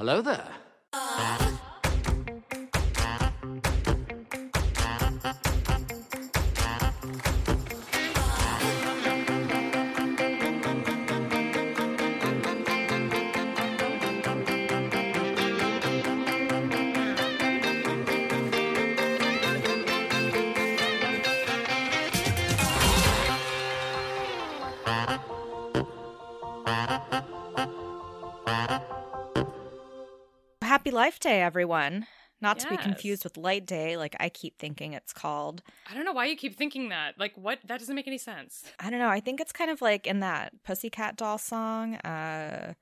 Hello there. Uh, Happy Life Day, everyone. Not to be confused with Light Day, like I keep thinking it's called. I don't know why you keep thinking that. Like, what? That doesn't make any sense. I don't know. I think it's kind of like in that Pussycat Doll song. Uh,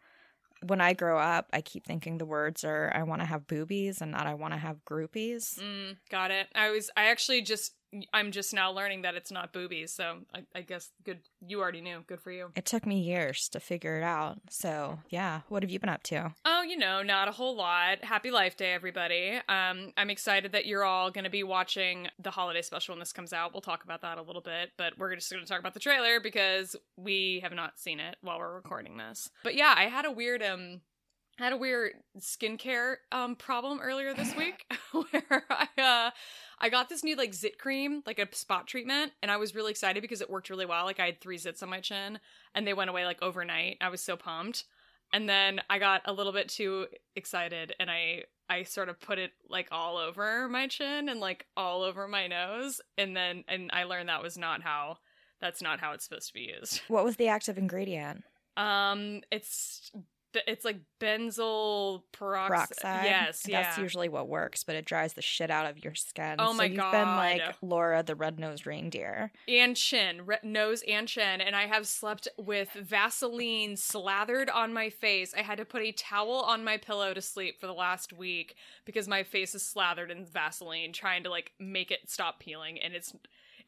when I grow up, I keep thinking the words are I want to have boobies and not I want to have groupies. Mm, got it. I was. I actually just. I'm just now learning that it's not boobies. So I, I guess good. You already knew. Good for you. It took me years to figure it out. So, yeah. What have you been up to? Oh, you know, not a whole lot. Happy Life Day, everybody. Um, I'm excited that you're all going to be watching the holiday special when this comes out. We'll talk about that a little bit, but we're just going to talk about the trailer because we have not seen it while we're recording this. But yeah, I had a weird um I had a weird skincare um problem earlier this week where I uh I got this new like zit cream, like a spot treatment, and I was really excited because it worked really well. Like I had three zits on my chin and they went away like overnight. I was so pumped. And then I got a little bit too excited and I I sort of put it like all over my chin and like all over my nose and then and I learned that was not how that's not how it's supposed to be used. What was the active ingredient? Um it's it's like benzoyl peroxide. Peroxide. Yes, yeah. That's usually what works, but it dries the shit out of your skin. Oh so my you've been like Laura the red-nosed reindeer. and chin, re- nose and chin, and I have slept with Vaseline slathered on my face. I had to put a towel on my pillow to sleep for the last week because my face is slathered in Vaseline, trying to like make it stop peeling, and it's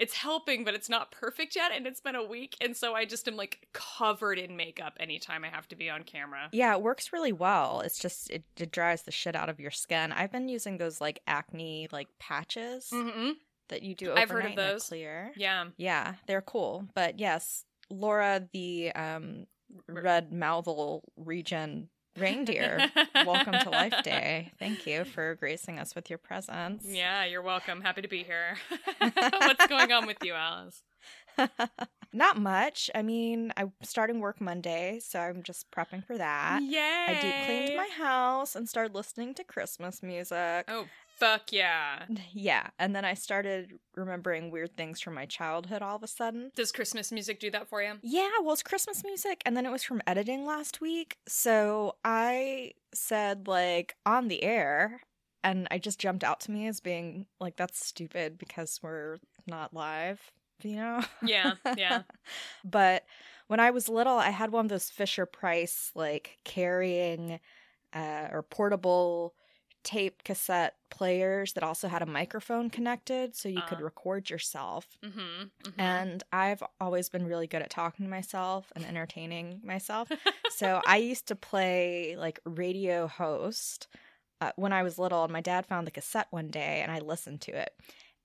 it's helping, but it's not perfect yet, and it's been a week, and so I just am like covered in makeup anytime I have to be on camera. Yeah, it works really well. It's just it, it dries the shit out of your skin. I've been using those like acne like patches Mm-hmm. that you do overnight I've heard of those. clear. Yeah. Yeah, they're cool. But yes, Laura the um red mouthal region reindeer. Welcome to Life Day. Thank you for gracing us with your presence. Yeah, you're welcome. Happy to be here. What's going on with you, Alice? Not much. I mean, I'm starting work Monday, so I'm just prepping for that. Yay! I deep cleaned my house and started listening to Christmas music. Oh, fuck yeah. Yeah, and then I started remembering weird things from my childhood all of a sudden. Does Christmas music do that for you? Yeah, well, it's Christmas music, and then it was from editing last week. So I said, like, on the air, and I just jumped out to me as being like, that's stupid because we're not live, you know? Yeah, yeah. but when I was little, I had one of those Fisher Price, like, carrying uh, or portable tape cassette players that also had a microphone connected so you could Uh. record yourself. Mm-hmm. And I've always been really good at talking to myself and entertaining myself. so I used to play like radio host uh, when I was little, and my dad found the cassette one day and I listened to it.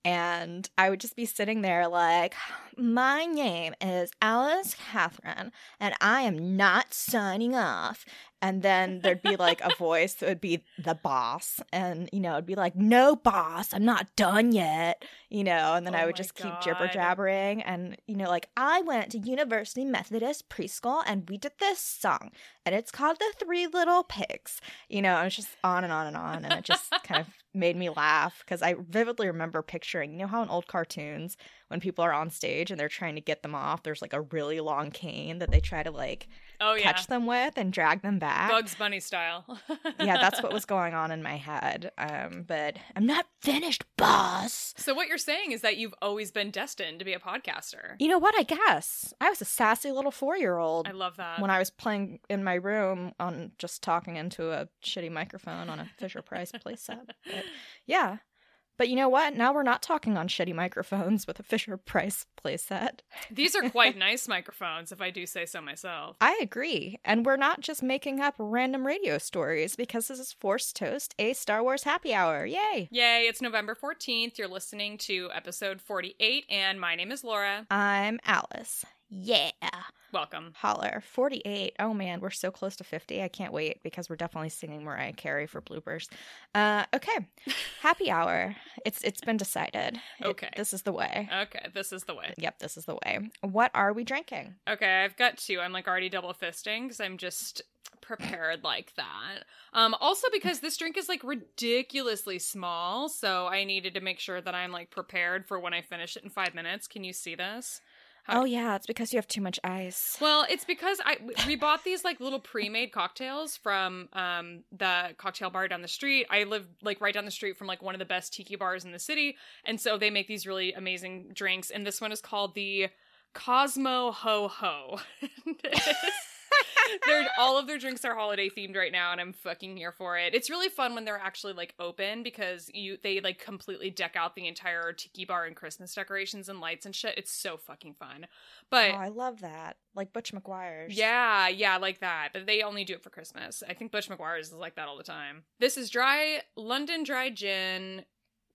And I would just be sitting there like, my name is Alice Catherine, and I am not signing off. And then there'd be like a voice that would be the boss. And, you know, it'd be like, no, boss, I'm not done yet. You know, and then Oh I would just keep God. jibber jabbering. And, you know, like, I went to University Methodist Preschool and we did this song, and it's called The Three Little Pigs. You know, it was just on and on and on. And it just kind of made me laugh because I vividly remember picturing, you know, how in old cartoons, when people are on stage and they're trying to get them off, there's like a really long cane that they try to like Oh yeah, catch them with and drag them back. Bugs Bunny style. yeah, that's what was going on in my head. Um, but I'm not finished, boss. So what you're saying is that you've always been destined to be a podcaster. You know what? I guess I was a sassy little four year old I love that. when I was playing in my room on just talking into a shitty microphone on a Fisher Price playset. But yeah. But you know what? Now we're not talking on shitty microphones with a Fisher Price playset. These are quite nice microphones, if I do say so myself. I agree. And we're not just making up random radio stories because this is Force Toast, a Star Wars happy hour. Yay! Yay, it's November 14th. You're listening to episode 48, and my name is Laura. I'm Alice. Yeah. Welcome. Holler. 48. Oh man, we're so close to 50. I can't wait because we're definitely singing Mariah Carey for bloopers. Uh okay. Happy hour. It's it's been decided. It- Okay. this is the way. Okay, this is the way. Yep, this is the way. What are we drinking? Okay, I've got two. I'm like already double fisting because I'm just prepared like that. Um, also because this drink is like ridiculously small, so I needed to make sure that I'm like prepared for when I finish it in five minutes. Can you see this? Oh yeah, it's because you have too much ice. Well, it's because I we bought these like little pre-made cocktails from um the cocktail bar down the street. I live like right down the street from like one of the best tiki bars in the city, and so they make these really amazing drinks. And this one is called the Cosmo Ho Ho. They're all of their drinks are holiday themed right now, and I'm fucking here for it. It's really fun when they're actually like open because you they like completely deck out the entire tiki bar and Christmas decorations and lights and shit. It's so fucking fun. But oh, I love that. Like Butch McGuire's. yeah, yeah, like that. But they only do it for Christmas. I think Butch McGuire's is like that all the time. This is dry London dry gin,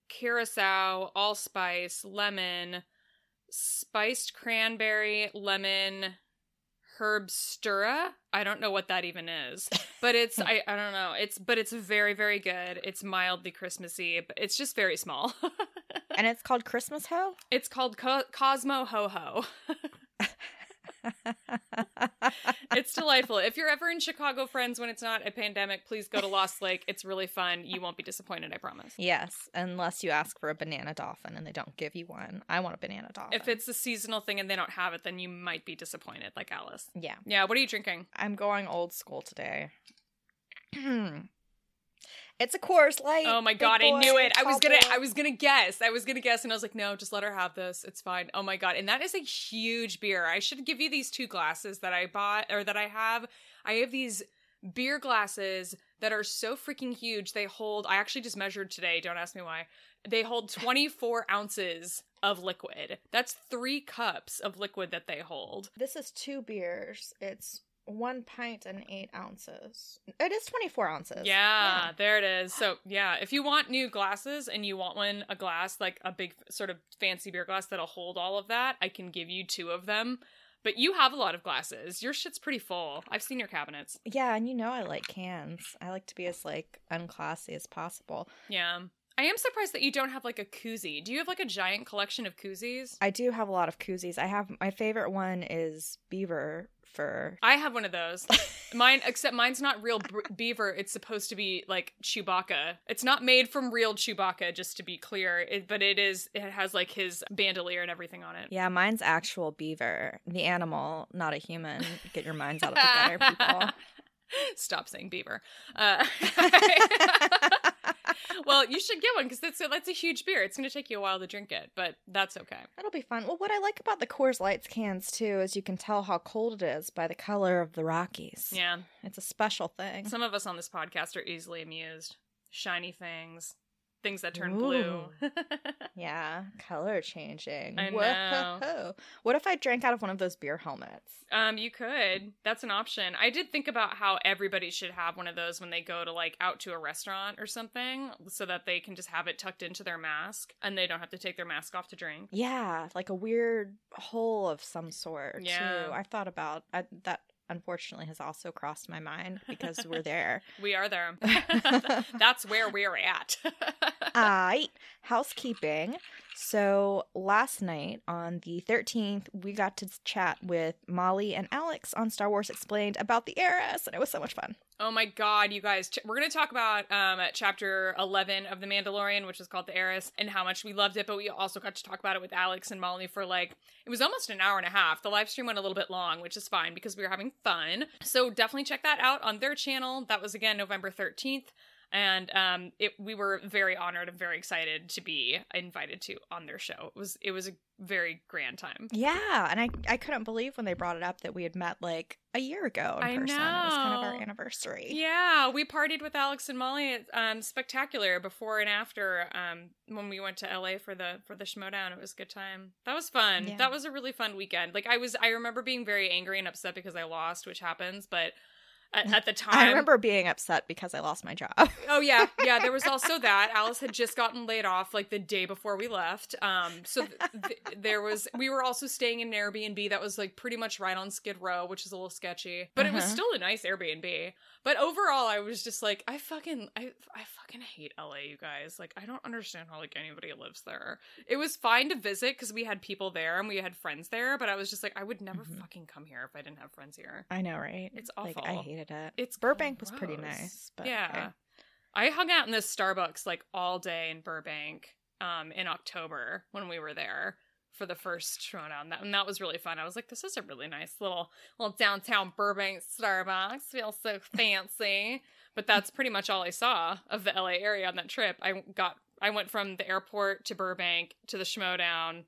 curacao, allspice, lemon, spiced cranberry, lemon, herb stirra. I don't know what that even is. But it's I, I don't know. It's but it's very, very good. It's mildly Christmassy, but it's just very small. And it's called Christmas Ho? it's called Co- Cosmo Ho Ho. It's delightful. If you're ever in Chicago, friends, when it's not a pandemic, please go to Lost Lake. It's really fun. You won't be disappointed, I promise. yes, unless you ask for a banana dolphin and they don't give you one. I want a banana dolphin. If it's a seasonal thing and they don't have it, then you might be disappointed, like Alice. Yeah. Yeah, what are you drinking? I'm going old school today. it's a Coors Light. Oh my god, I knew it. I was gonna boy. I was gonna guess. I was gonna guess and I was like, no, just let her have this. It's fine. Oh my god. And that is a huge beer. I should give you these two glasses that I bought or that I have. I have these beer glasses that are so freaking huge. They hold I actually just measured today, don't ask me why. They hold 24 ounces of liquid. That's three cups of liquid that they hold. This is two beers. It's one pint and eight ounces. It is 24 ounces. Yeah, there it is. So, yeah, if you want new glasses and you want one, a glass, like a big sort of fancy beer glass that'll hold all of that, I can give you two of them. But you have a lot of glasses. Your shit's pretty full. I've seen your cabinets. Yeah, and you know I like cans. I like to be as like unclassy as possible. Yeah. I am surprised that you don't have like a koozie. Do you have like a giant collection of koozies? I do have a lot of koozies. I have my favorite one is beaver fur. I have one of those. Mine, except mine's not real br- beaver. It's supposed to be like Chewbacca. It's not made from real Chewbacca, just to be clear. It, but it is. It has like his bandolier and everything on it. Yeah, mine's actual beaver, the animal, not a human. Get your minds out of the gutter, people. Stop saying beaver. Uh, well, you should get one because that's a, that's a huge beer. It's going to take you a while to drink it, but that's okay. That'll be fun. Well, what I like about the Coors Lights cans too is you can tell how cold it is by the color of the Rockies. Yeah. It's a special thing. Some of us on this podcast are easily amused. Shiny things, things that turn blue. Yeah, color changing. I Whoa. know. What if I drank out of one of those beer helmets? um, you could. That's an option. I did think about how everybody should have one of those when they go to like out to a restaurant or something, so that they can just have it tucked into their mask and they don't have to take their mask off to drink. Yeah, like a weird hole of some sort Yeah. too. I thought about I, that. Unfortunately, has also crossed my mind because we're there. We are there. That's where we're at. Aight. Housekeeping. So last night on the 13th, we got to chat with Molly and Alex on Star Wars Explained about the heiress, and it was so much fun. Oh my god, you guys. We're going to talk about um chapter 11 of The Mandalorian, which is called The Heiress, and how much we loved it, but we also got to talk about it with Alex and Molly for like it was almost an hour and a half. The live stream went a little bit long, which is fine because we were having fun. So definitely check that out on their channel. That was again November 13th. And um it we were very honored and very excited to be invited to on their show. It was it was a very grand time. Yeah, and I I couldn't believe when they brought it up that we had met like a year ago in I person. It was kind of our anniversary. Yeah, we partied with Alex and Molly at um, Spectacular before and after um, when we went to LA for the for the Schmodown. It was a good time. That was fun. Yeah. That was a really fun weekend. Like I was, I remember being very angry and upset because I lost, which happens, but at, at the time. I remember being upset because I lost my job. Oh yeah, yeah. There was also that Alice had just gotten laid off like the day before we left. Um, so th- th- there was. We were also staying in an Airbnb that was like pretty much right on Skid Row, which is a little sketchy, but it was Uh-huh. still a nice Airbnb. But overall, I was just like, I fucking, I, I fucking hate LA, you guys. Like, I don't understand how like anybody lives there. It was fine to visit because we had people there and we had friends there, but I was just like, I would never Mhm. fucking come here if I didn't have friends here. I know, right? It's Like I awful. It. It's Burbank was pretty nice, but yeah. okay. I hung out in this Starbucks like all day in Burbank um in October when we were there for the first showdown. That and that was really fun. I was like, this is a really nice little little downtown Burbank Starbucks. Feels so fancy. But that's pretty much all I saw of the LA area on that trip. I got I went from the airport to Burbank to the Schmodown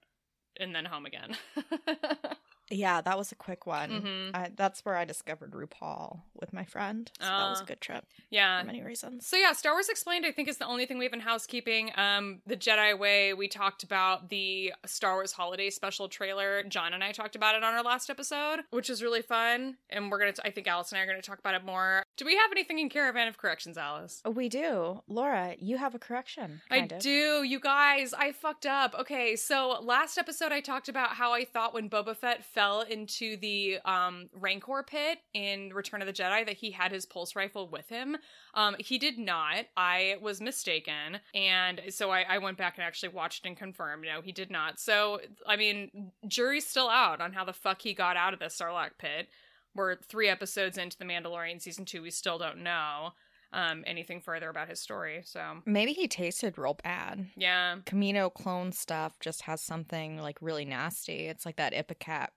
and then home again. Yeah, that was a quick one. Mhm. I, that's where I discovered RuPaul with my friend. So that was a Ah. good trip Yeah. for many reasons. So yeah, Star Wars Explained I think is the only thing we have in housekeeping. Um The Jedi Way, we talked about the Star Wars holiday special trailer. John and I talked about it on our last episode, which was really fun. And we're going to I think Alice and I are going to talk about it more. Do we have anything in Caravan of Corrections, Alice? Oh, We do. Laura, you have a correction. I of. do, you guys. I fucked up. Okay, so last episode I talked about how I thought when Boba Fett fell into the um, Rancor pit in Return of the Jedi that he had his pulse rifle with him. Um, he did not. I was mistaken, and so I, I went back and actually watched and confirmed. No, he did not. So I mean, jury's still out on how the fuck he got out of the Sarlacc pit. We're three episodes into the Mandalorian season two. We still don't know um, anything further about his story. So Maybe he tasted real bad. yeah. Kamino clone stuff just has something like really nasty. It's like that Ipecac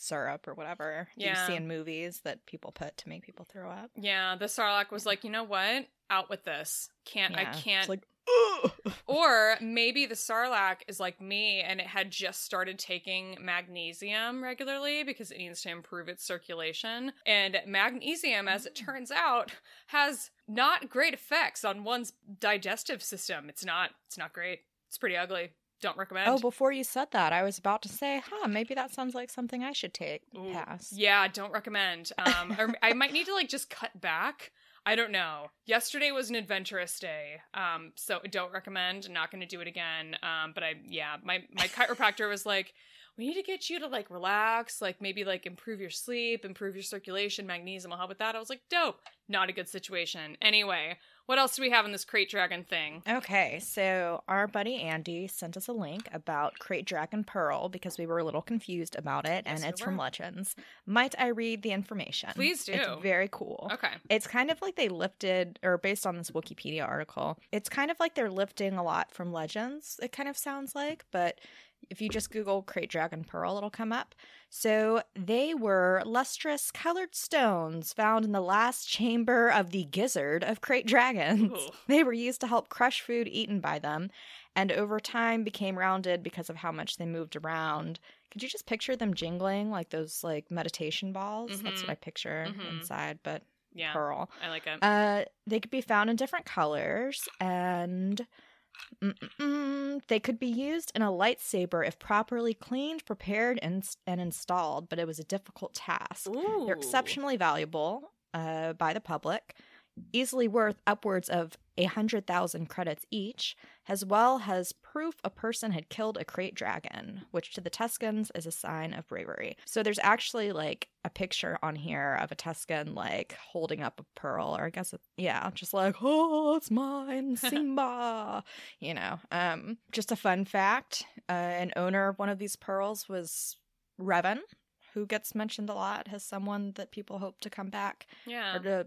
syrup or whatever Yeah. you see in movies that people put to make people throw up. Yeah, the Sarlacc was like, you know what? Out with this. Can't I can't. It's like, or maybe the Sarlacc is like me and it had just started taking magnesium regularly because it needs to improve its circulation. And magnesium, as it mm. turns out, has not great effects on one's digestive system. It's not. It's not great. It's pretty ugly. Don't recommend. Oh, before you said that, I was about to say, huh, maybe that sounds like something I should take. Ooh. Pass. Yeah, don't recommend. Um, or I might need to like just cut back. I don't know. Yesterday was an adventurous day, um, so don't recommend. Not going to do it again. Um, but I, yeah, my my chiropractor was like, we need to get you to like relax, like maybe like improve your sleep, improve your circulation. Magnesium will help with that. I was like, dope. Not a good situation. Anyway, what else do we have in this krayt dragon thing? Okay, so our buddy Andy sent us a link about Krayt Dragon Pearl because we were a little confused about it, and Yes, we it's from. Legends. Might I read the information? Please do. It's very cool. Okay. It's kind of like they lifted, or based on this Wikipedia article, it's kind of like they're lifting a lot from Legends, it kind of sounds like, but if you just Google Krayt Dragon Pearl, it'll come up. So they were lustrous colored stones found in the last chamber of the gizzard of Krayt Dragons. Ooh. They were used to help crush food eaten by them, and over time became rounded because of how much they moved around. Could you just picture them jingling like those like meditation balls? That's Mhm. what I picture Mhm. inside, but Yeah, pearl. I like it. Uh, they could be found in different colors, and mm-mm-mm, they could be used in a lightsaber if properly cleaned, prepared, and, and installed. But it was a difficult task. Ooh. They're exceptionally valuable uh, by the public, easily worth upwards of a hundred thousand credits each, as well as proof a person had killed a krayt dragon, which to the Tuskens is a sign of bravery. So there's actually like a picture on here of a Tusken like holding up a pearl, or I guess it, yeah, just like oh, it's mine, Simba, you know. Um, just a fun fact: uh, an owner of one of these pearls was Revan who gets mentioned a lot as someone that people hope to come back Yeah. or to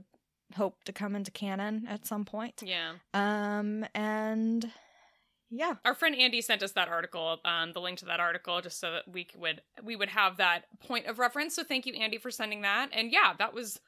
hope to come into canon at some point. Yeah. Um and yeah. Our friend Andy sent us that article, um, the link to that article, just so that we would we would have that point of reference. So thank you, Andy, for sending that. And yeah, that was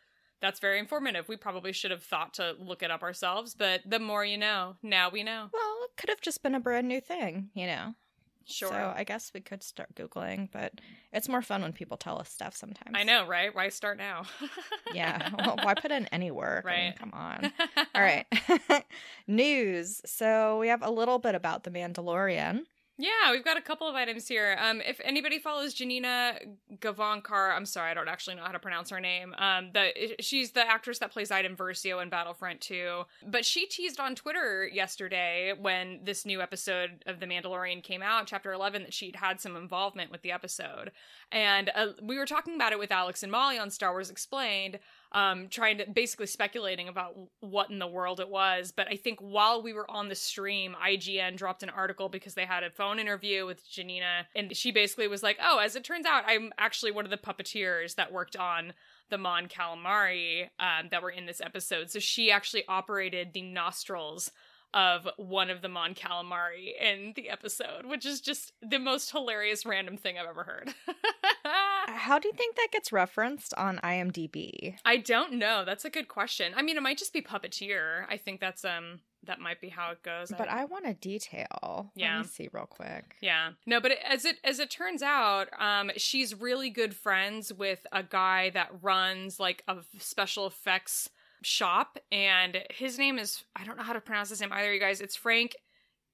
that's very informative. We probably should have thought to look it up ourselves, but the more you know, now we know. Well, it could have just been a brand new thing, you know. Sure. So I guess we could start googling, but it's more fun when people tell us stuff sometimes. I know, right? Why start now? Yeah. well, why put in any work? I mean, Right. come on. All right. News. So we have a little bit about The Mandalorian. Yeah, we've got a couple of items here. Um, if anybody follows Janina Gavankar, I'm sorry, I don't actually know how to pronounce her name. Um, the she's the actress that plays Iden Versio in Battlefront 2. But she teased on Twitter yesterday when this new episode of The Mandalorian came out, Chapter 11, that she'd had some involvement with the episode. And uh, we were talking about it with Alex and Molly on Star Wars Explained um, trying to basically speculating about what in the world it was. But I think while we were on the stream, IGN dropped an article because they had a phone interview with Janina, and she basically was like, "Oh, as it turns out, I'm actually one of the puppeteers that worked on." The Mon Calamari um, that were in this episode. So she actually operated the nostrils of one of the Mon Calamari in the episode, which is just the most hilarious random thing I've ever heard. How do you think that gets referenced on IMDb? I don't know. That's a good question. I mean, it might just be puppeteer. I think that's um that might be how it goes. But I, I want a detail. Yeah. Let me see real quick. Yeah. No, but it, as it as it turns out, um, she's really good friends with a guy that runs like a special effects shop, and his name is I don't know how to pronounce his name either, you guys. It's Frank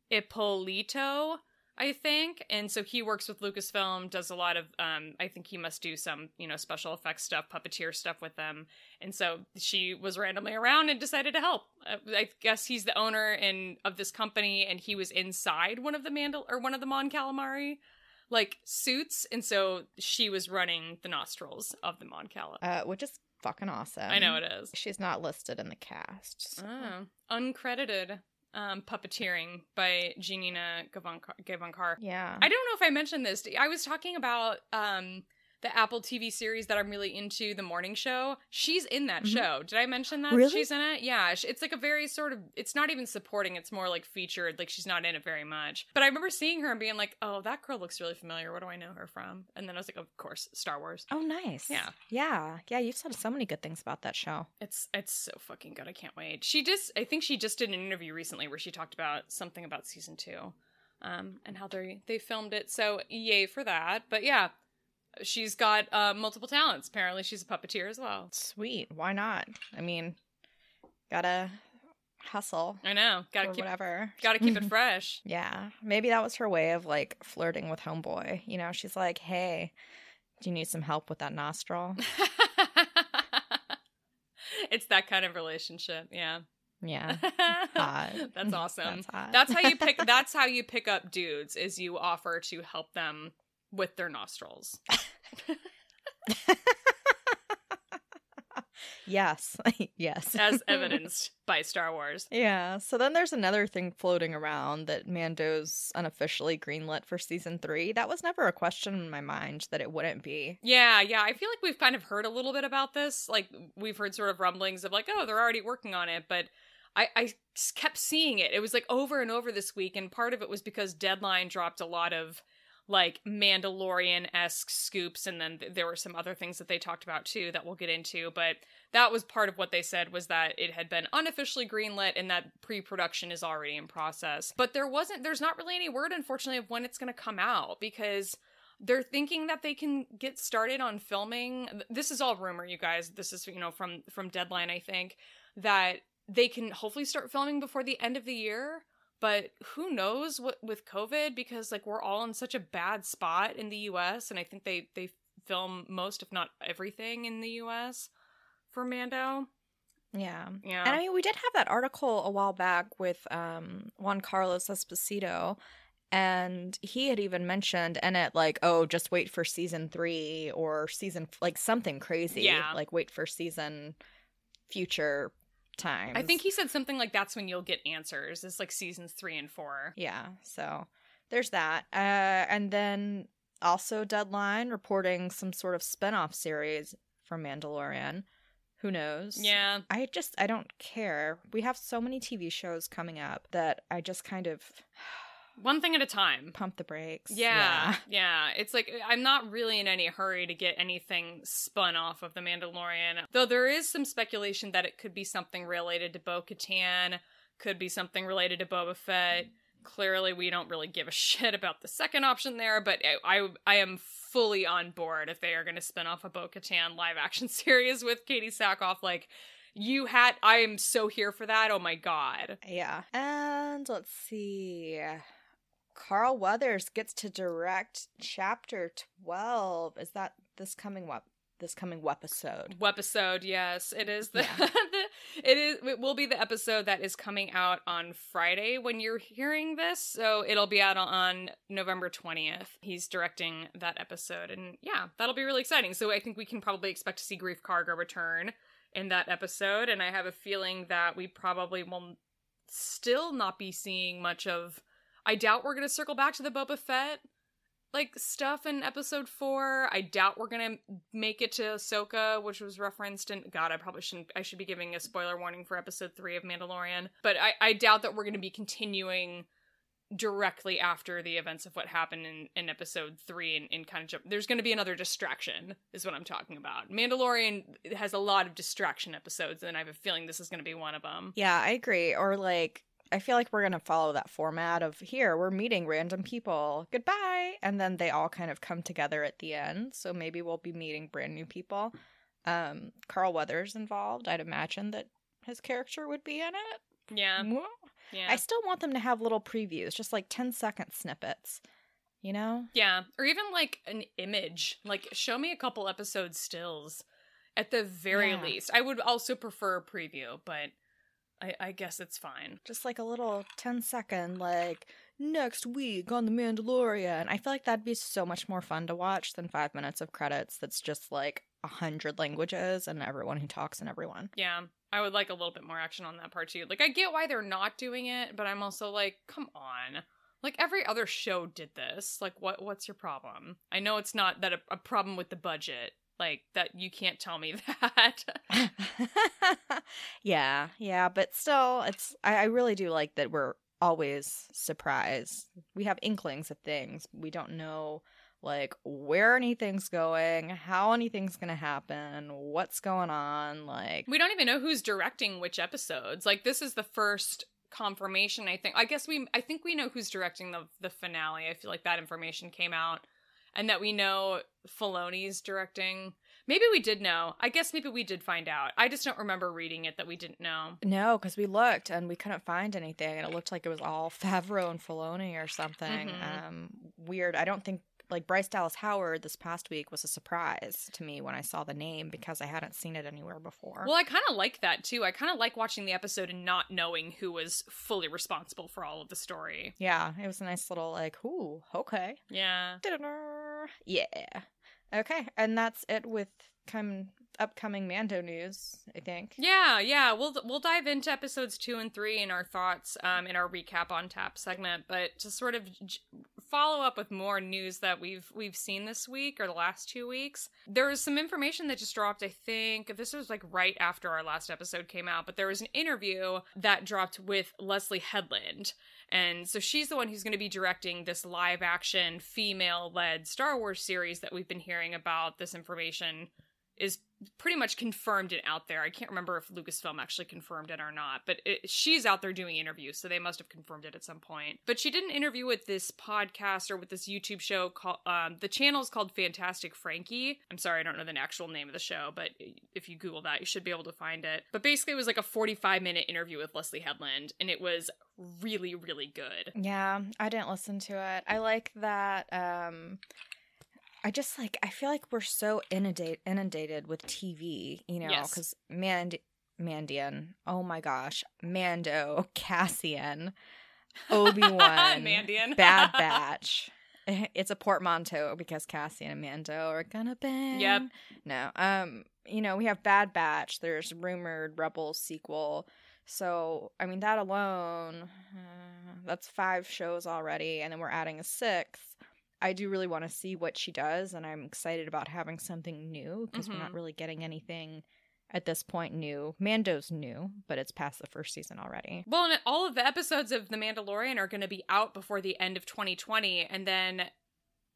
Ippolito. I think. And so he works with Lucasfilm, does a lot of um I think he must do some, you know, special effects stuff, puppeteer stuff with them. And so she was randomly around and decided to help. Uh, I guess he's the owner and of this company and he was inside one of the Mandal or one of the Mon Calamari like suits and so she was running the nostrils of the Mon Calamari. Uh, which is fucking awesome. I know it is. She's not listed in the cast. So. Oh, uncredited um, puppeteering by Janina Gavankar. Yeah. I don't know if I mentioned this. I was talking about um, the Apple TV series that I'm really into, The Morning Show. She's in that Mhm. show. Did I mention that Really? she's in it? Yeah, it's like a very sort of. It's not even supporting. It's more like featured. Like she's not in it very much. But I remember seeing her and being like, "Oh, that girl looks really familiar. Where do I know her from?" And then I was like, "Of course, Star Wars." Oh, nice. Yeah. Yeah. Yeah. You've said so many good things about that show. It's it's so fucking good. I can't wait. She just I think she just did an interview recently where she talked about something about season two, um, and how they they filmed it. So yay for that. But yeah, she's got uh, multiple talents. Apparently, she's a puppeteer as well. Sweet. Why not? I mean, gotta hustle I know. Got to keep whatever. got to keep it fresh. Yeah. Maybe that was her way of like flirting with Homeboy. You know, she's like, hey, do you need some help with that nostril? it's that kind of relationship. Yeah. Yeah. That's awesome. That's. That's how you pick that's how you pick up dudes is you offer to help them with their nostrils. yes. yes. as evidenced by Star Wars. Yeah. So then there's another thing floating around that Mando's unofficially greenlit for season three. That was never a question in my mind that it wouldn't be. Yeah, yeah. I feel like we've kind of heard a little bit about this. Like we've heard sort of rumblings of like, oh, they're already working on it, but I, I kept seeing it. It was like over and over this week, and part of it was because Deadline dropped a lot of like Mandalorian esque scoops, and then th- there were some other things that they talked about too that we'll get into. But that was part of what they said was that it had been unofficially greenlit and that pre-production is already in process. But there wasn't. There's not really any word, unfortunately, of when it's going to come out because they're thinking that they can get started on filming this is all rumor you guys this is you know from from deadline i think that they can hopefully start filming before the end of the year but who knows what with covid because like we're all in such a bad spot in the us and i think they they film most if not everything in the us for mando Yeah. yeah And I mean, we did have that article a while back with um, Giancarlo Esposito, and he had even mentioned in it like, "Oh, just wait for season three or season like something crazy, Yeah. like wait for season future times." i think he said something like that's when you'll get answers it's like seasons three and four yeah. So there's that, uh, and then also Deadline reporting some sort of spin-off series from Mandalorian. Who knows? yeah I just I don't care. We have so many TV shows coming up that I just kind of one thing at a time pump the brakes. Yeah, yeah. It's like I'm not really in any hurry to get anything spun off of The Mandalorian. Though there is some speculation that it could be something related to Bo Katan, could be something related to Boba Fett. Clearly, we don't really give a shit about the second option there, but I I, I am fully on board if they are going to spin off a Bo Katan live action series with Katee Sackhoff. Like, you had, I am so here for that. Oh my god. Yeah. And let's see. Carl Weathers gets to direct chapter 12. Is that this coming what this coming episode? Wepisode, yes. It is the, Yeah. the it is it will be the episode that is coming out on Friday when you're hearing this. So it'll be out on November 20th. He's directing that episode and yeah, that'll be really exciting. So I think we can probably expect to see Greef Karga return in that episode and I have a feeling that we probably will still not be seeing much of I doubt we're to circle back to the Boba Fett like stuff in episode four. I doubt we're gonna make it to Ahsoka, which was referenced in God, I probably shouldn't I should be giving a spoiler warning for episode three of Mandalorian. But I, I doubt that we're gonna be continuing directly after the events of what happened in, in episode three and, and kind of jump there's gonna be another distraction, is what I'm talking about. Mandalorian has a lot of distraction episodes, and I have a feeling this is gonna be one of them. Yeah, I agree. Or like I feel like we're gonna follow that format of here we're meeting random people, goodbye, and then they all kind of come together at the end. So maybe we'll be meeting brand new people. Um, Carl Weathers involved. I'd imagine that his character would be in it. Yeah. Yeah. I still want them to have little previews, just like 10 second snippets. You know? Yeah, or even like an image. Like show me a couple episode stills at the very Yeah. least. I would also prefer a preview, but I, I guess it's fine. Just like a little 10 second, like, next week on The Mandalorian. I feel like that'd be so much more fun to watch than five minutes of credits that's just like a hundred languages and everyone who talks and everyone. Yeah, I would like a little bit more action on that part too. Like I get why they're not doing it, but I'm also like, come on. Like every other show did this. Like what what's your problem? I know it's not that a, a problem with the budget. Like that you can't tell me that. yeah, yeah, but still, it's, I, I really do like that we're always surprised. We have inklings of things. We don't know like where anything's going, how anything's gonna happen, what's going on. Like, We don't even know who's directing which episodes. Like this is the first confirmation I think. I guess we I think we know who's directing the the finale. I feel like that information came out and that we know Filoni's directing. Maybe we did know. I guess maybe we did find out. I just don't remember reading it that we didn't know. no, because we looked and we couldn't find anything, and it looked like it was all Favreau and Filoni or something. Mhm. Um, weird. I don't think like Bryce Dallas Howard this past week was a surprise to me when I saw the name because I hadn't seen it anywhere before. Well, I kind of like that too. I kind of like watching the episode and not knowing who was fully responsible for all of the story. yeah, it was a nice little like, ooh, okay. Yeah. Da-da-da. Yeah. Okay, and that's it with come upcoming Mando news. I think. Yeah, yeah. We'll we'll dive into episodes two and three in our thoughts um, in our recap on tap segment, but to sort of j- follow up with more news that we've we've seen this week or the last two weeks. There was some information that just dropped. I think this was like right after our last episode came out, but there was an interview that dropped with Leslie Headland. And so she's the one who's going to be directing this live action female led Star Wars series that we've been hearing about. This information is pretty much confirmed it out there. I can't remember if Lucasfilm actually confirmed it or not, but it, she's out there doing interviews, so they must have confirmed it at some point. But she did an interview with this podcast or with this YouTube show called um, the channel is called Fantastic Frankie. I'm sorry, I don't know the actual name of the show, but if you Google that, you should be able to find it. But basically, it was like a 45 minute interview with Leslie Headland, and it was really, really good. Yeah, I didn't listen to it. I like that. Um, I just like. I feel like we're so inundate, inundated with TV. You know, Yes. because Mand Mandian. Oh my gosh, Mando, Cassian, Obi Wan, Mandian. Bad Batch. It's a portmanteau because Cassian and Mando are gonna bang. Yep. No. Um. You know, we have Bad Batch. There's rumored Rebels sequel. So I mean, that alone, uh, that's five shows already, and then we're adding a sixth. I do really want to see what she does, and I'm excited about having something new because we're not Mhm. really getting anything at this point new. Mando's new, but it's past the first season already. Well, and all of the episodes of The Mandalorian are going to be out before the end of 2020, and then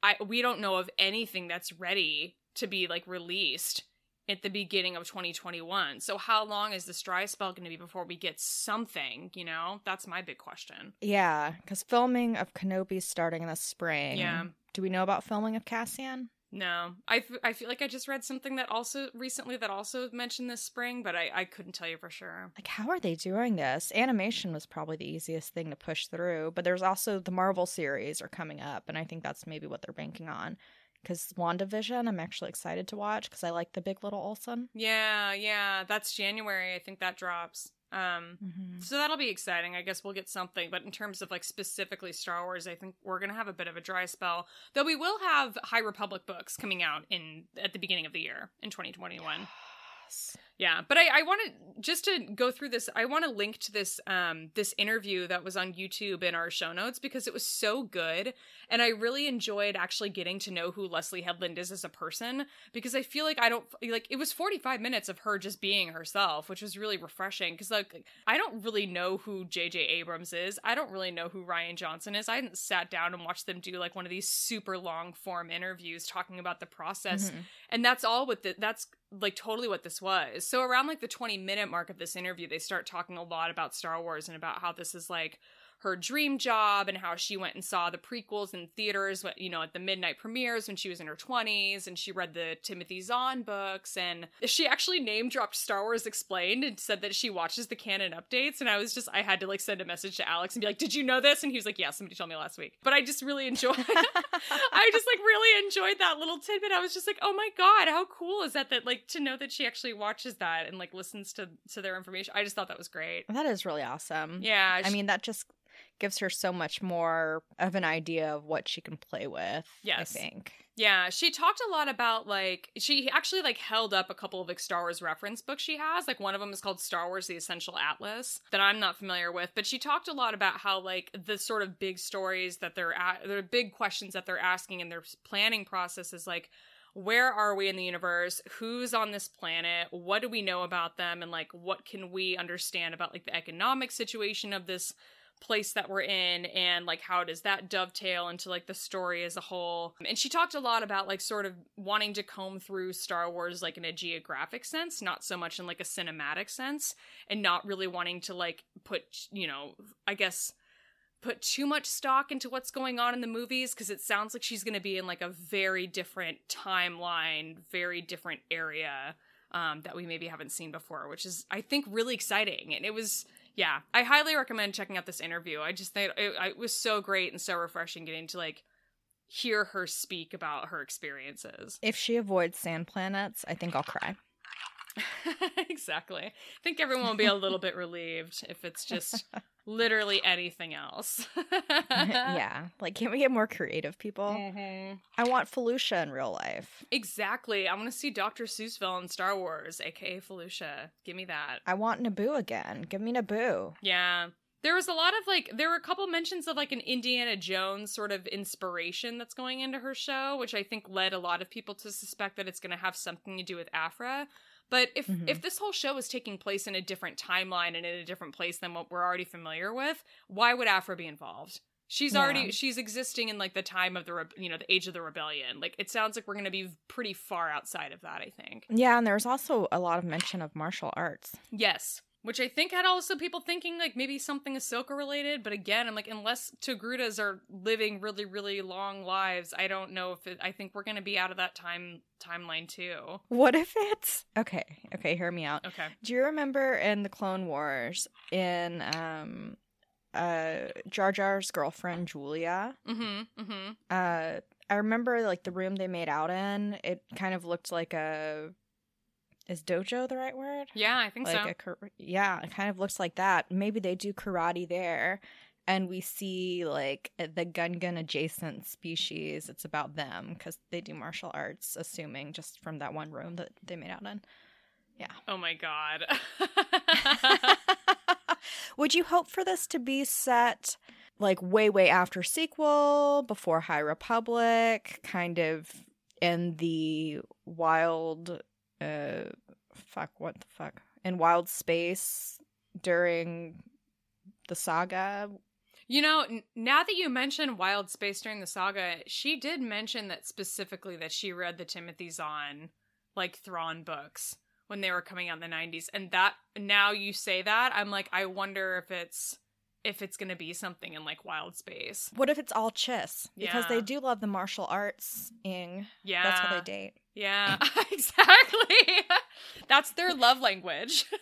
I we don't know of anything that's ready to be like released at the beginning of 2021. So how long is this dry spell going to be before we get something? You know, that's my big question. Yeah, because filming of Kenobi's starting in the spring. Yeah. Do we know about filming of Cassian? No, I, f- I feel like I just read something that also recently that also mentioned this spring, but I, I couldn't tell you for sure. Like, how are they doing this? Animation was probably the easiest thing to push through, but there's also the Marvel series are coming up, and I think that's maybe what they're banking on. Because WandaVision, I'm actually excited to watch because I like the Big Little Olsen. Yeah, yeah, that's January. I think that drops. Um, Mm-hmm. so that'll be exciting. I guess we'll get something. But in terms of like specifically Star Wars, I think we're gonna have a bit of a dry spell. Though we will have High Republic books coming out in at the beginning of the year in 2021. Yeah, but I, I want to just to go through this. I want to link to this um this interview that was on YouTube in our show notes because it was so good, and I really enjoyed actually getting to know who Leslie Headland is as a person because I feel like I don't like it was forty five minutes of her just being herself, which was really refreshing because like I don't really know who J.J. Abrams is. I don't really know who Rian Johnson is. I hadn't sat down and watched them do like one of these super long form interviews talking about the process Mhm. and that's all what the, that's like totally what this was. So around like the 20 minute mark of this interview they start talking a lot about star wars and about how this is like her dream job and how she went and saw the prequels in theaters you know at the midnight premieres when she was in her 20s and she read the timothy zahn books and she actually name dropped star wars explained and said that she watches the canon updates and i was just i had to like send a message to alex and be like did you know this and he was like yeah somebody told me last week but i just really enjoyed I just like really enjoyed that little tidbit. I was just like, "Oh my god, how cool is that that like to know that she actually watches that and like listens to to their information." I just thought that was great. that is really awesome. Yeah, I mean, that just gives her so much more of an idea of what she can play with. Yes. I think. Yeah, she talked a lot about like she actually like held up a couple of like Star Wars reference books she has. Like one of them is called Star Wars: The Essential Atlas that I'm not familiar with, but she talked a lot about how like the sort of big stories that they're at, the big questions that they're asking in their planning process is like where are we in the universe? Who's on this planet? What do we know about them? And like what can we understand about like the economic situation of this place that we're in and like how does that dovetail into like the story as a whole. And she talked a lot about like sort of wanting to comb through star wars like in a geographic sense not so much in like a cinematic sense and not really wanting to like put you know i guess put too much stock into what's going on in the movies because it sounds like she's going to be in like a very different timeline very different area um, that we maybe haven't seen before which is i think really exciting. And it was yeah, I highly recommend checking out this interview. I just think it, it was so great and so refreshing getting to like hear her speak about her experiences. If she avoids sand planets, I think I'll cry. exactly. I think everyone will be a little bit relieved if it's just literally anything else. yeah. Like, can we get more creative people? Mhm. I want Felucia in real life. Exactly. I want to see Dr. Seussville in Star Wars, aka Felucia. Give me that. I want Naboo again. Give me Naboo. Yeah. There was a lot of like there were a couple mentions of like an Indiana Jones sort of inspiration that's going into her show, which I think led a lot of people to suspect that it's going to have something to do with Aphra. But if Mhm. if this whole show is taking place in a different timeline and in a different place than what we're already familiar with, why would Aphra be involved? She's Yeah. already she's existing in like the time of the re- you know the age of the rebellion. Like it sounds like we're going to be pretty far outside of that. I think. Yeah, and there's also a lot of mention of martial arts. Yes. Which I think had also people thinking like maybe something Ahsoka related, but again, I'm like, unless Togrutas are living really, really long lives, I don't know if it, I think we're gonna be out of that time timeline too. What if it's okay? Okay, hear me out. Okay. Do you remember in the Clone Wars in um uh Jar Jar's girlfriend Julia? Mm-hmm. Mm-hmm. Uh I remember like the room they made out in, it kind of looked like a is dojo the right word? Yeah, I think like so. a yeah, it kind of looks like that. Maybe they do karate there and we see like eh, the Gungan adjacent species. It's about them cuz they do martial arts assuming just from that one room that they made out in. Yeah. Oh my god. Would you hope for this to be set like way, way after sequel, before High Republic, kind of in the wild, uh, fuck, what the fuck, in wild space during the saga? you know, n- now that you mention Wild Space during the saga, she did mention that specifically that she read the Timothy Zahn like Thrawn books when they were coming out in the 90s. And that now you say that, I'm like, I wonder if it's if it's going to be something in like wild space. What if it's all chiss? Because Yeah. they do love the martial arts ing. Yeah. That's how they date. Yeah, exactly. That's their love language.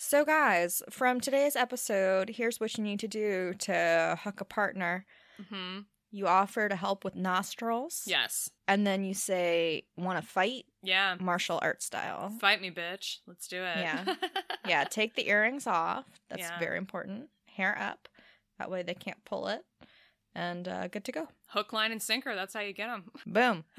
So, guys, from today's episode, here's what you need to do to hook a partner. hmm You offer to help with nostrils. Yes. And then you say, want to fight? Yeah. Martial art style. Fight me, bitch. Let's do it. Yeah. yeah, take the earrings off. That's Yeah. very important. Hair up. That way they can't pull it. And uh, good to go. Hook, line, and sinker. That's how you get them. Boom.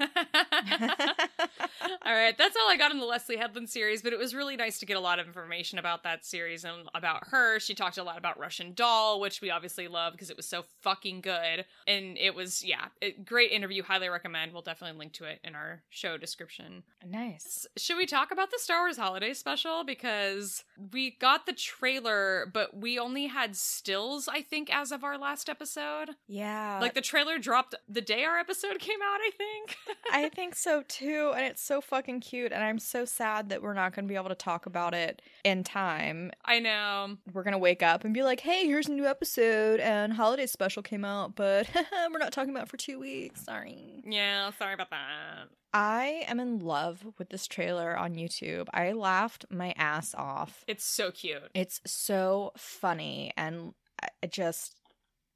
all right, that's all I got in the Leslie Headland series, but it was really nice to get a lot of information about that series and about her. She talked a lot about Russian Doll, which we obviously love because it was so fucking good. And it was, yeah, a great interview. Highly recommend. We'll definitely link to it in our show description. nice. Should we talk about the Star Wars Holiday Special? Because we got the trailer, but we only had stills, I think, as of our last episode. Yeah. Like the trailer dropped the day our episode came out, I think. I think so too. And it's so fucking cute. And I'm so sad that we're not going to be able to talk about it in time. I know. We're going to wake up and be like, hey, here's a new episode. And holiday special came out, but we're not talking about it for two weeks. Sorry. Yeah, sorry about that. I am in love with this trailer on YouTube. I laughed my ass off. It's so cute. It's so funny. And I it just.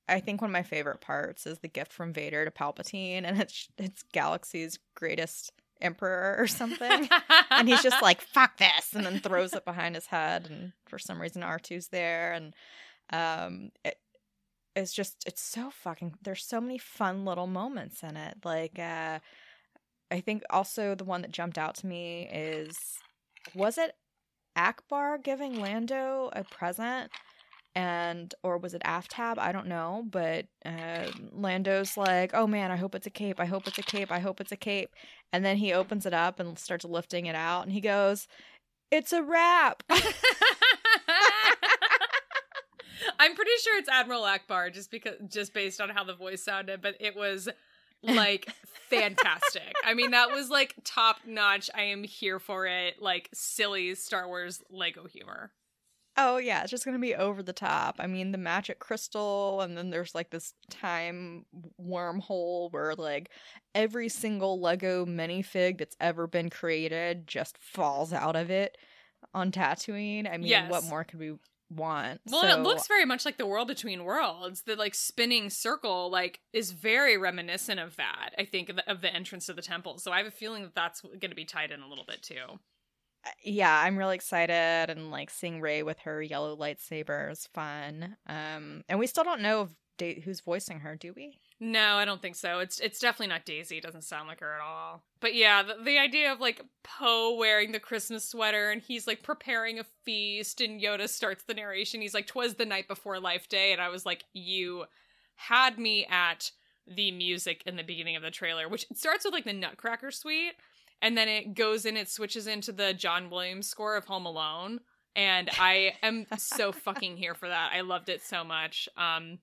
I think one of my favorite parts is the gift from Vader to Palpatine, and it's it's Galaxy's greatest emperor or something. and he's just like fuck this and then throws it behind his head and for some reason r2's there and um it, it's just it's so fucking there's so many fun little moments in it like uh i think also the one that jumped out to me is was it Ackbar giving lando a present and or was it aftab i don't know but uh, lando's like oh man i hope it's a cape i hope it's a cape i hope it's a cape and then he opens it up and starts lifting it out and he goes it's a wrap I'm pretty sure it's Admiral Ackbar just because just based on how the voice sounded, but it was like fantastic. I mean, that was like top notch. I am here for it. Like silly Star Wars Lego humor. Oh yeah it's just gonna be over the top i mean the magic crystal and then there's like this time wormhole where like every single lego minifig that's ever been created just falls out of it on tatooine i mean Yes. what more could we want Well, So- it looks very much like the world between worlds. The like spinning circle, like, is very reminiscent of that. I think of the, of the entrance to the temple. So I have a feeling that that's going to be tied in a little bit too. Yeah, I'm really excited and like seeing Rey with her yellow lightsaber is fun. Um, and we still don't know da- who's voicing her, do we? No, I don't think so. It's it's definitely not Daisy. It doesn't sound like her at all. But yeah, the, the idea of like Poe wearing the Christmas sweater and he's like preparing a feast and Yoda starts the narration. He's like, "Twas the night before Life Day," and I was like, "You had me at the music in the beginning of the trailer, which starts with like the Nutcracker Suite, and then it goes in, it switches into the John Williams score of Home Alone." And I am so fucking here for that. I loved it so much. Um,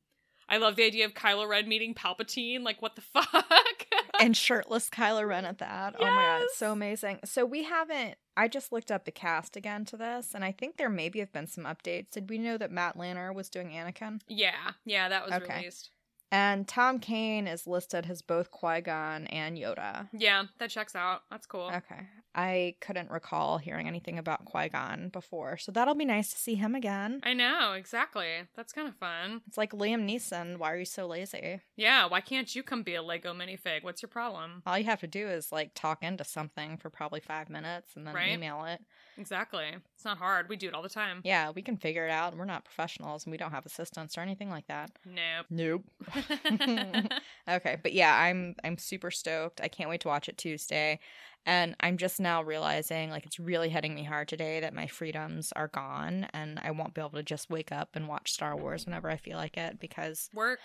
I love the idea of Kylo Ren meeting Palpatine. Like, what the fuck? and shirtless Kylo Ren at that. Oh my god, so amazing. So we haven't. I just looked up the cast again to this, and I think there maybe have been some updates. Did we know that Matt Lanter was doing Anakin? yeah, yeah, that was Okay. released. And Tom Kane is listed as both Qui Gon and Yoda. Yeah, that checks out. That's cool. Okay. I couldn't recall hearing anything about Qui Gon before, so that'll be nice to see him again. I know, exactly. That's kind of fun. It's like Liam Neeson. Why are you so lazy? Yeah, why can't you come be a Lego minifig? What's your problem? All you have to do is like talk into something for probably five minutes and then Right. email it. Exactly. It's not hard. We do it all the time. Yeah, we can figure it out. We're not professionals and we don't have assistants or anything like that. Nope. Nope. okay, but yeah, I'm I'm super stoked. I can't wait to watch it Tuesday. And I'm just now realizing like it's really hitting me hard today that my freedoms are gone and I won't be able to just wake up and watch Star Wars whenever I feel like it because work,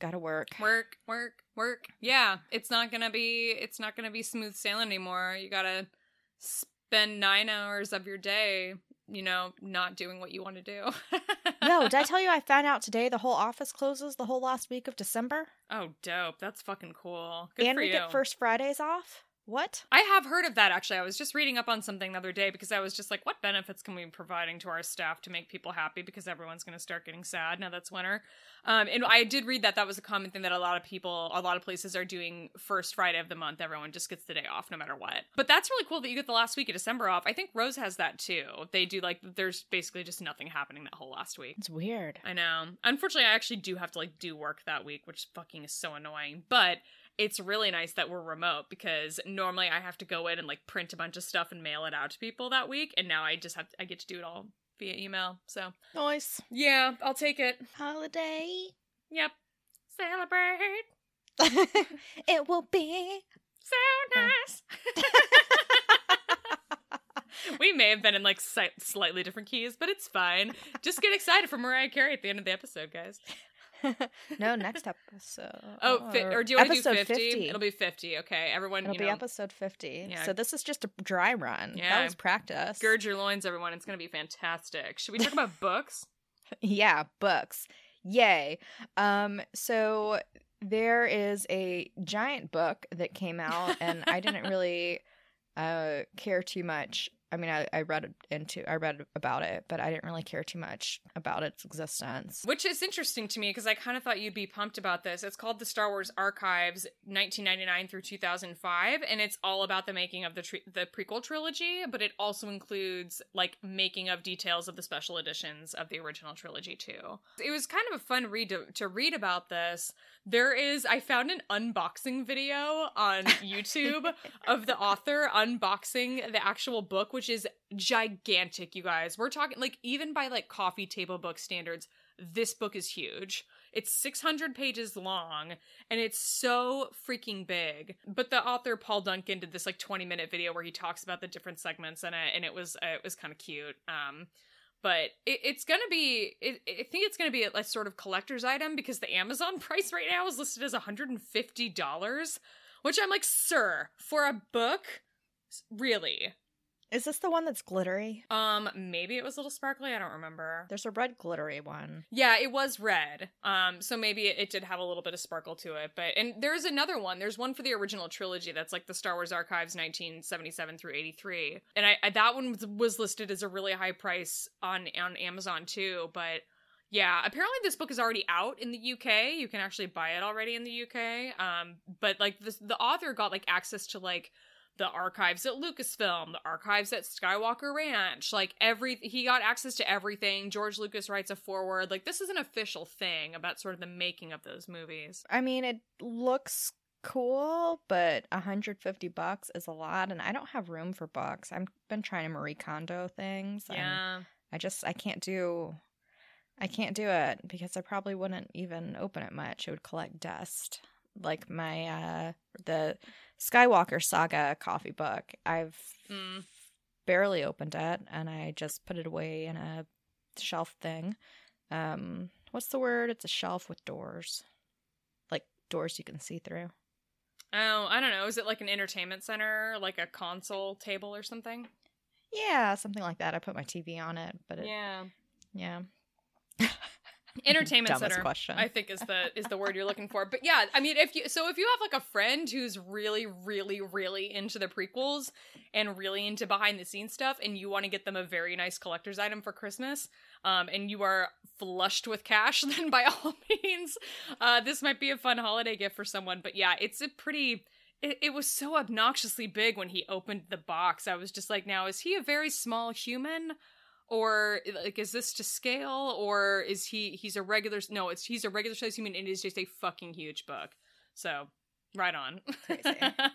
got to work. work, work, work. Yeah, it's not gonna be. It's not gonna be smooth sailing anymore. You gotta spend nine hours of your day, you know, not doing what you want to do. no, did I tell you I found out today the whole office closes the whole last week of December? Oh, dope. That's fucking cool. Good and we you. get first Fridays off? What? I have heard of that actually. I was just reading up on something the other day because I was just like, what benefits can we be providing to our staff to make people happy? Because everyone's going to start getting sad now that's winter. Um, and I did read that that was a common thing that a lot of people, a lot of places are doing first Friday of the month. Everyone just gets the day off no matter what. But that's really cool that you get the last week of December off. I think Rose has that too. They do like, there's basically just nothing happening that whole last week. It's weird. I know. Unfortunately, I actually do have to like do work that week, which fucking is so annoying. But it's really nice that we're remote because normally I have to go in and like print a bunch of stuff and mail it out to people that week, and now I just have I get to do it all via email. So Nice. yeah, I'll take it. Holiday. Yep, celebrate. it will be. So nice. we may have been in like si- slightly different keys, but it's fine. Just get excited for Mariah Carey at the end of the episode, guys. no, next episode. Oh, fi- or do you want to do 50? 50? It'll be 50. Okay, everyone, It'll be know, episode 50. Yeah. So this is just a dry run. Yeah. That was practice. gird your loins, everyone. It's going to be fantastic. Should we talk about books? yeah, books. Yay. Um so there is a giant book that came out and I didn't really uh care too much. I mean I, I read into I read about it, but I didn't really care too much about its existence. Which is interesting to me because I kind of thought you'd be pumped about this. It's called the Star Wars Archives 1999 through 2005 and it's all about the making of the the prequel trilogy, but it also includes like making of details of the special editions of the original trilogy too. It was kind of a fun read to, to read about this. There is I found an unboxing video on YouTube of the author unboxing the actual book which is gigantic you guys. We're talking like even by like coffee table book standards this book is huge. It's 600 pages long and it's so freaking big. But the author Paul Duncan did this like 20 minute video where he talks about the different segments in it and it was uh, it was kind of cute. Um but it, it's gonna be it, i think it's gonna be a, a sort of collector's item because the amazon price right now is listed as $150 which i'm like sir for a book really Is this the one that's glittery? um maybe it was a little sparkly i don't remember There's a red glittery one. yeah it was red um so maybe it, it did have a little bit of sparkle to it but and there's another one there's one for the original trilogy that's like the star wars archives 1977 through 83 and i, I that one was, was listed as a really high price on on amazon too but yeah, apparently this book is already out in the UK. You can actually buy it already in the UK. Um, but like this, the author got like access to like the archives at Lucasfilm, the archives at Skywalker Ranch, like every he got access to everything. George Lucas writes a foreword. Like this is an official thing about sort of the making of those movies. I mean, it looks cool, but 150 bucks is a lot, and I don't have room for books. I've been trying to Marie Kondo things. Yeah. I just I can't do I can't do it because I probably wouldn't even open it much. It would collect dust. Like my uh the Skywalker Saga coffee book. I've Mm. barely opened it and I just put it away in a shelf thing. Um what's the word? It's a shelf with doors. Like doors you can see through. Oh, I don't know. Is it like an entertainment center, like a console table or something? Yeah, something like that. I put my TV on it, but it, Yeah. yeah. Entertainment Dumbest center. question. I think is the is the word you're looking for. But yeah, I mean, if you so if you have like a friend who's really, really, really into the prequels and really into behind the scenes stuff, and you want to get them a very nice collector's item for Christmas, um, and you are flushed with cash, then by all means, uh, this might be a fun holiday gift for someone. But yeah, it's a pretty. It, it was so obnoxiously big when he opened the box. I was just like, now is he a very small human? Or like is this to scale or is he he's a regular no it's he's a regular size human and it is just a fucking huge book so right on Crazy.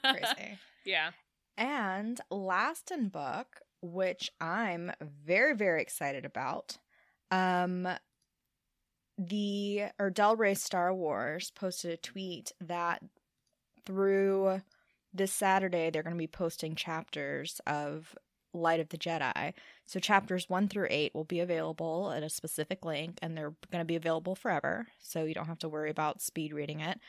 Crazy. yeah And last in book, which I'm very, very excited about, um, the or Del Rey Star Wars posted a tweet that through this Saturday they're going to be posting chapters of Light of the Jedi. So chapters one through eight will be available at a specific link, and they're going to be available forever. So you don't have to worry about speed reading it.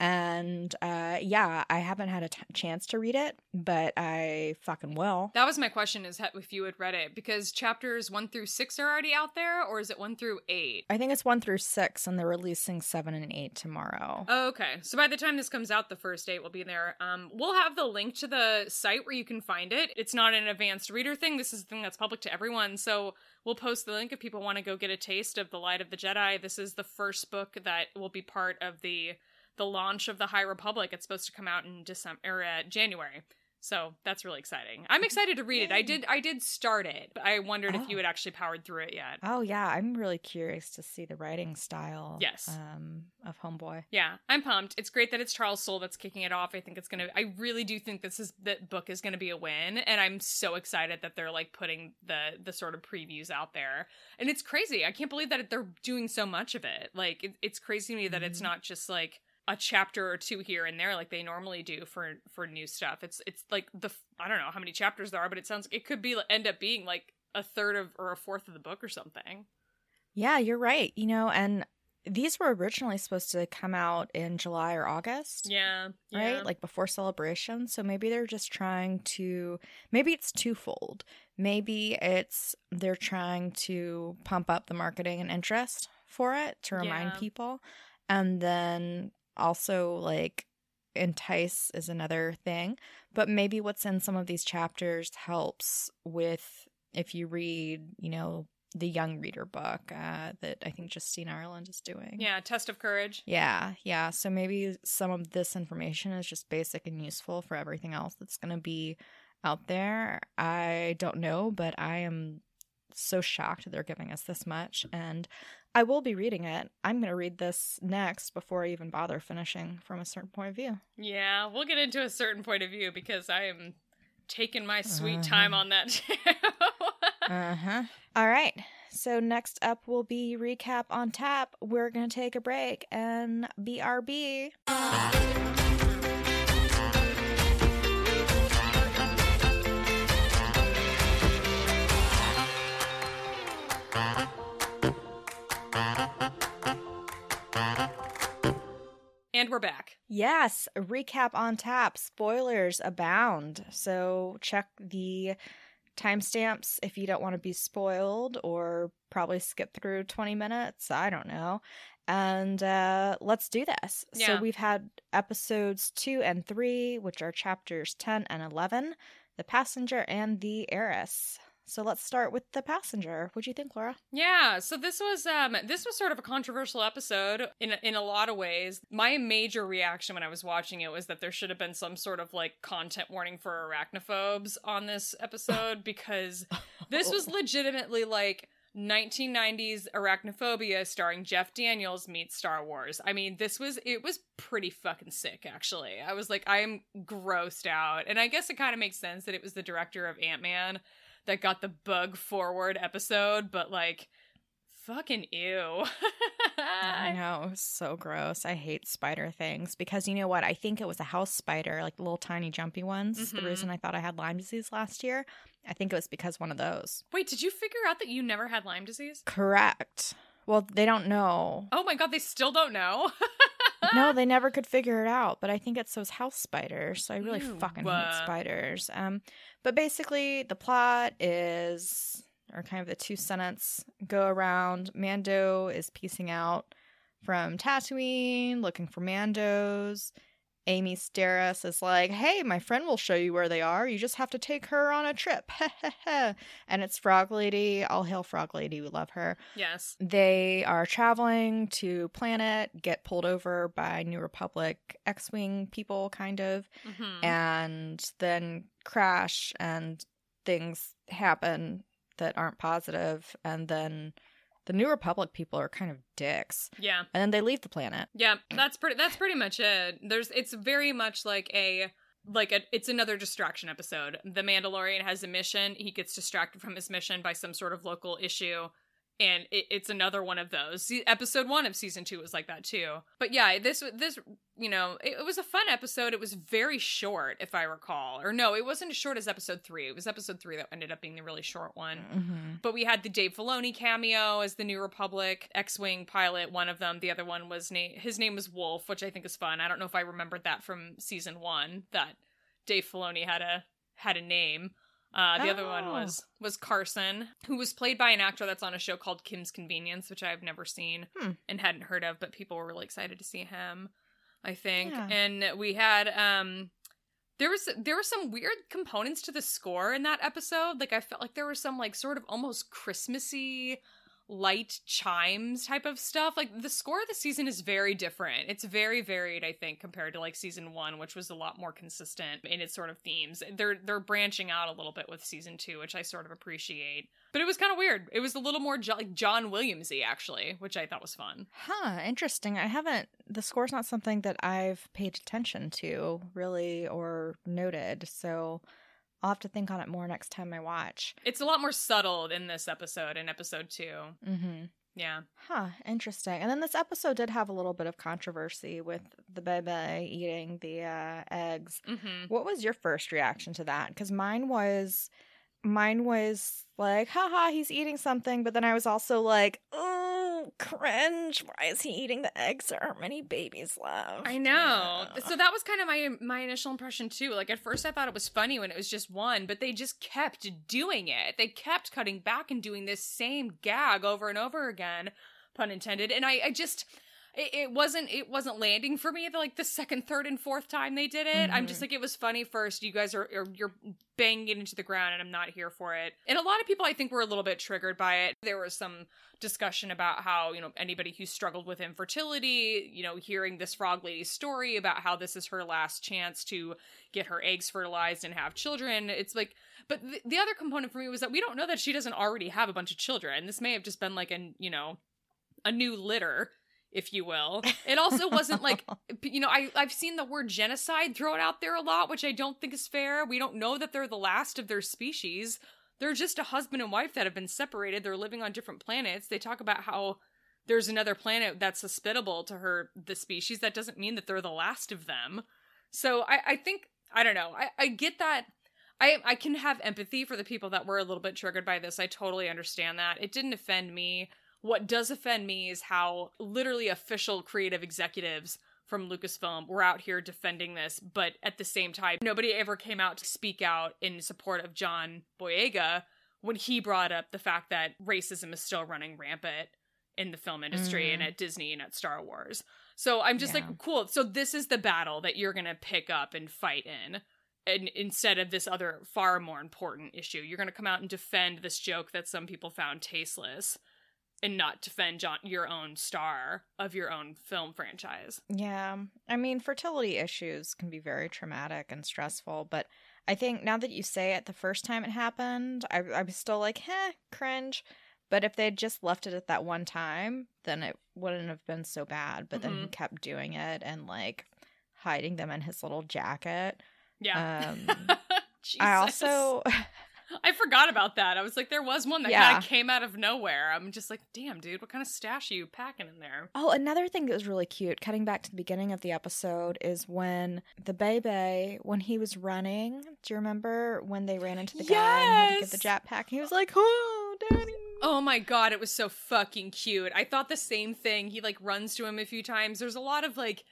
And uh, yeah, I haven't had a t- chance to read it, but I fucking will. That was my question: is if you had read it because chapters one through six are already out there, or is it one through eight? I think it's one through six, and they're releasing seven and eight tomorrow. Oh, okay, so by the time this comes out, the first eight will be there. Um, we'll have the link to the site where you can find it. It's not an advanced reader thing. This is a thing that's public to everyone. So we'll post the link if people want to go get a taste of the Light of the Jedi. This is the first book that will be part of the the launch of the High Republic. It's supposed to come out in December or uh, January. So that's really exciting. I'm excited to read it. I did I did start it, but I wondered Oh. if you had actually powered through it yet. Oh yeah, I'm really curious to see the writing style. Yes. Um, of Homeboy. Yeah, I'm pumped. It's great that it's Charles Soule that's kicking it off. I think it's gonna. I really do think this is that book is gonna be a win, and I'm so excited that they're like putting the the sort of previews out there. And it's crazy. I can't believe that they're doing so much of it. Like it, it's crazy to me that it's Mhm. not just like a chapter or two here and there like they normally do for for new stuff. It's it's like the I don't know how many chapters there are, but it sounds like it could be end up being like a third of or a fourth of the book or something. Yeah, you're right. You know, and these were originally supposed to come out in July or August. Yeah, right? Like before celebration. So maybe they're just trying to, maybe it's twofold. Maybe it's they're trying to pump up the marketing and interest for it to remind Yeah. people. And then also like entice is another thing. But maybe what's in some of these chapters helps with if you read, you know, the young reader book uh, that I think Justina Ireland is doing. yeah. Test of courage. Yeah, yeah. So maybe some of this information is just basic and useful for everything else that's going to be out there. I don't know, but I am so shocked they're giving us this much. And I will be reading it. I'm going to read this next before I even bother finishing from a certain point of view. Yeah, we'll get into a certain point of view because I am taking my sweet Uh-huh. time on that too. Uh huh. All right. So next up will be recap on tap. We're going to take a break and BRB. and we're back. Yes, recap on tap. Spoilers abound. So check the timestamps if you don't want to be spoiled or probably skip through 20 minutes. I don't know. And uh, let's do this. Yeah. So we've had episodes two and three, which are chapters 10 and 11, The Passenger and the Heiress. So let's start with The Passenger. What do you think, Laura? Yeah, so this was um this was sort of a controversial episode in in a lot of ways. My major reaction when I was watching it was that there should have been some sort of like content warning for arachnophobes on this episode because this was legitimately like 1990s arachnophobia starring Jeff Daniels meets Star Wars. I mean, this was it was pretty fucking sick actually. I was like I'm grossed out. And I guess it kind of makes sense that it was the director of Ant-Man that got the bug forward episode, but like fucking ew. I know, so gross. I hate spider things because you know what? I think it was a house spider, like the little tiny jumpy ones. The Mhm. reason I thought I had Lyme disease last year, I think it was because one of those. Wait, did you figure out that you never had Lyme disease? Correct. Well, they don't know. Oh my god, they still don't know. no, they never could figure it out, but I think it's those house spiders. So I really Ew. fucking hate spiders. Um, but basically, the plot is, or kind of the two sentence go around. Mando is piecing out from Tatooine, looking for Mandos. Amy Sedaris is like, "Hey, my friend will show you where they are. You just have to take her on a trip." and it's Frog Lady. All hail Frog Lady. We love her yes. they are traveling to planet get pulled over by new republic x-wing people kind of hmm and then crash and things happen that aren't positive and then the new republic people are kind of dicks yeah. and then they leave the planet Yeah, that's pretty that's pretty much it. There's it's very much like a like a, it's another distraction episode. The Mandalorian has a mission. He gets distracted from his mission by some sort of local issue. And it, it's another one of those. Episode one of season two was like that too. But yeah, this this you know, it, it was a fun episode. It was very short, if I recall. Or no, it wasn't as short as episode three. It was episode three that ended up being the really short one. Mm-hmm. But we had the Dave Filoni cameo as the New Republic X-wing pilot. One of them, the other one was name. His name was Wolf, which I think is fun. I don't know if I remembered that from season one that Dave Filoni had a had a name. Uh, the other one was was Carson, who was played by an actor that's on a show called Kim's Convenience, which I've never seen Hmm. and hadn't heard of, but people were really excited to see him. I think, Yeah. and we had um, there was there were some weird components to the score in that episode. Like I felt like there was some like sort of almost Christmassy light chimes type of stuff. Like the score of the season is very different. It's very varied, I think, compared to like season one, which was a lot more consistent in its sort of themes. They're they're branching out a little bit with season two, which I sort of appreciate. But it was kind of weird. It was a little more jo- like John Williamsy actually, which I thought was fun. Huh, interesting. I haven't, the score's not something that I've paid attention to really or noted. So I'll have to think on it more next time I watch. It's a lot more subtle in this episode, in episode two. Mm-hmm. Yeah. Huh, interesting. And then this episode did have a little bit of controversy with the bebe eating the uh, eggs. Mm-hmm. What was your first reaction to that? Because mine was, mine was like, haha, he's eating something. But then I was also like, oh, cringe. Why is he eating the eggs? There aren't many babies left. I know. Yeah. So that was kind of my my initial impression too. Like at first I thought it was funny when it was just one, but they just kept doing it. They kept cutting back and doing this same gag over and over again, pun intended. And I I just it, it wasn't it wasn't landing for me the, like the second, third, and fourth time they did it. I'm Mhm. just like it was funny first. You guys are, are you're banging it into the ground, and I'm not here for it. And a lot of people I think were a little bit triggered by it. There was some discussion about how you know anybody who struggled with infertility, you know, hearing this frog lady's story about how this is her last chance to get her eggs fertilized and have children. It's like but the, the other component for me was that we don't know that she doesn't already have a bunch of children. This may have just been like an, you know, a new litter, if you will. It also wasn't like, you know, I, I've seen the word genocide thrown out there a lot, which I don't think is fair. We don't know that they're the last of their species. They're just a husband and wife that have been separated. They're living on different planets. They talk about how there's another planet that's hospitable to her, the species. That doesn't mean that they're the last of them. So I, I think, I don't know. I, I get that. I I can have empathy for the people that were a little bit triggered by this. I totally understand that. It didn't offend me. What does offend me is how literally official creative executives from Lucasfilm were out here defending this, but at the same time, nobody ever came out to speak out in support of John Boyega when he brought up the fact that racism is still running rampant in the film industry and Mm. at Disney and at Star Wars. So I'm just Yeah. like, cool. So this is the battle that you're going to pick up and fight in and instead of this other far more important issue you're going to come out and defend this joke that some people found tasteless and not defend John, your own star of your own film franchise Yeah. I mean, fertility issues can be very traumatic and stressful, but I think now that you say it, the first time it happened, I, I was still like, heh, cringe. But if they'd just left it at that one time, then it wouldn't have been so bad. But then he kept doing it and like hiding them in his little jacket. yeah Um, I also, i forgot about that i was like there was one that Yeah. kind of came out of nowhere i'm just like damn dude what kind of stash are you packing in there Oh, another thing that was really cute, cutting back to the beginning of the episode, is when the baby, when he was running. Do you remember when they ran into the guy and had to get the jetpack? He was like, "Oh, daddy." Oh my god, it was so fucking cute. I thought the same thing. He like runs to him a few times. There's a lot of like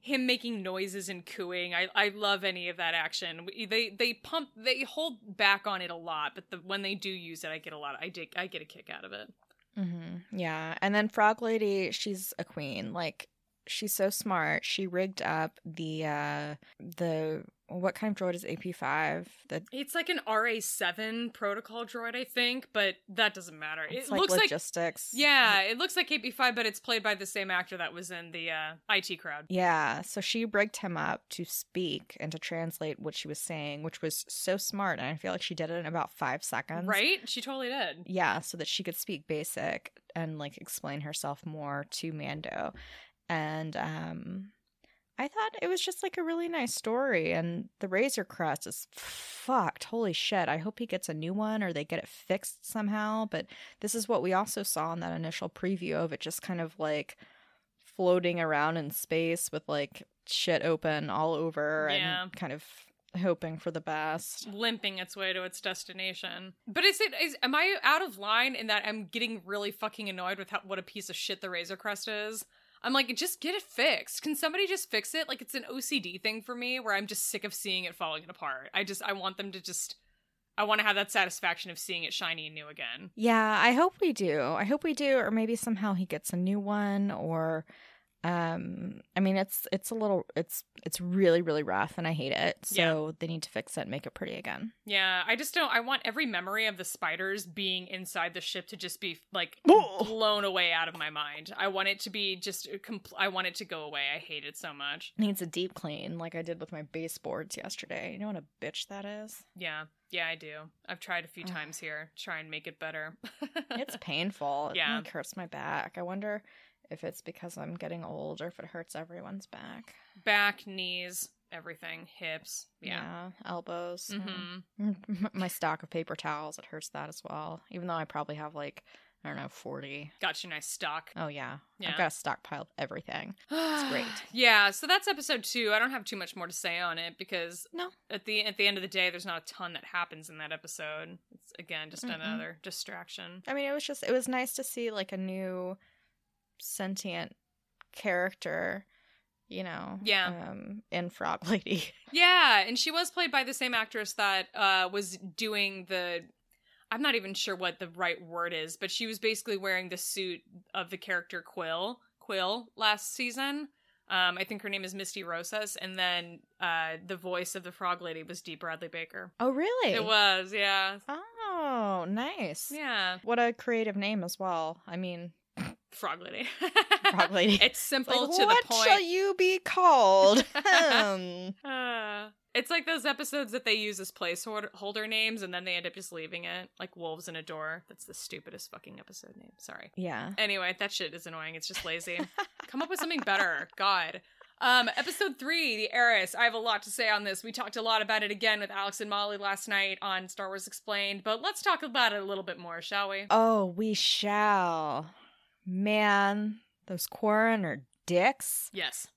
him making noises and cooing. I I love any of that action. They they pump they hold back on it a lot, but the when they do use it, I get a lot. I dig I get a kick out of it. Mm-hmm. Yeah, and then Frog Lady, she's a queen. Like, she's so smart. She rigged up the uh the what kind of droid is AP five? The It's like an RA7 protocol droid, I think, but that doesn't matter. it's it like looks like logistics. yeah, it looks like AP5, but it's played by the same actor that was in the uh, IT crowd. Yeah, so she rigged him up to speak and to translate what she was saying, which was so smart. And I feel like she did it in about five seconds. Right? She totally did. Yeah, so that she could speak basic and like explain herself more to Mando. And um I thought it was just like a really nice story. And the Razor Crest is fucked. Holy shit. I hope he gets a new one or they get it fixed somehow. But this is what we also saw in that initial preview of it just kind of like floating around in space with like shit open all over Yeah. and kind of hoping for the best. limping its way to its destination. But is it is am I out of line in that I'm getting really fucking annoyed with how, what a piece of shit the Razor Crest is? I'm like, just get it fixed. Can somebody just fix it? Like it's an OCD thing for me where I'm just sick of seeing it falling apart. I just I want them to just I want to have that satisfaction of seeing it shiny and new again. Yeah, I hope we do. I hope we do, or maybe somehow he gets a new one, or um I mean it's it's a little it's it's really, really rough and I hate it. So they need to fix it and make it pretty again. Yeah, I just don't I want every memory of the spiders being inside the ship to just be like blown away out of my mind. I want it to be just compl- I want it to go away. I hate it so much. it Needs a deep clean, like I did with my baseboards yesterday. You know what a bitch that is? Yeah, yeah, I do. I've tried a few times here, try and make it better. It's painful. It Yeah. like, hurts my back. I wonder if it's because I'm getting old or if it hurts everyone's back. back, knees, everything, hips. Yeah. elbows. hmm Mm. My stock of paper towels, it hurts that as well. Even though I probably have like, I don't know, 40. Got you nice stock. Oh, yeah. Yeah. I've got a stockpile of everything. It's great. yeah, so that's episode two. I don't have too much more to say on it because No. at the at the end of the day, there's not a ton that happens in that episode. It's again just Mm-mm. another distraction. I mean, it was just, it was nice to see like a new sentient character, you know, Yeah. um, in Frog Lady. Yeah, and she was played by the same actress that uh was doing the I'm not even sure what the right word is, but she was basically wearing the suit of the character Kuiil, Kuiil last season. Um I think her name is Misty Rosas and then uh the voice of the frog lady was Dee Bradley Baker. Oh, really? It was, yeah. Oh, nice. Yeah. What a creative name as well. I mean, Frog lady. Frog lady. it's simple like, to the point. What shall you be called? Hmm. Uh, it's like those episodes that they use as placeholder names and then they end up just leaving it, like Wolves in a Door. That's the stupidest fucking episode name. Sorry. yeah. Anyway, that shit is annoying. It's just lazy. Come up with something better. God. Um, episode three, The Heiress. I have a lot to say on this. We talked a lot about it again with Alex and Molly last night on Star Wars Explained, but let's talk about it a little bit more, shall we? Oh, we shall. Man, those Quarren are dicks. Yes.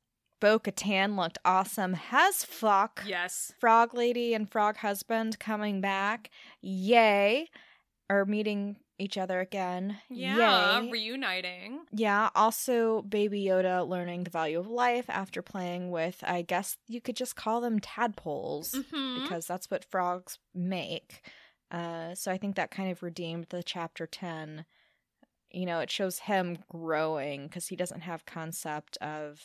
Bo Katan looked awesome as fuck. Yes. Frog Lady and Frog Husband coming back. Yay. Or meeting each other again. Yeah. Yay. Reuniting. Yeah, also Baby Yoda learning the value of life after playing with, I guess you could just call them tadpoles Mhm. because that's what frogs make. Uh, so I think that kind of redeemed the chapter 10. You know, it shows him growing because he doesn't have concept of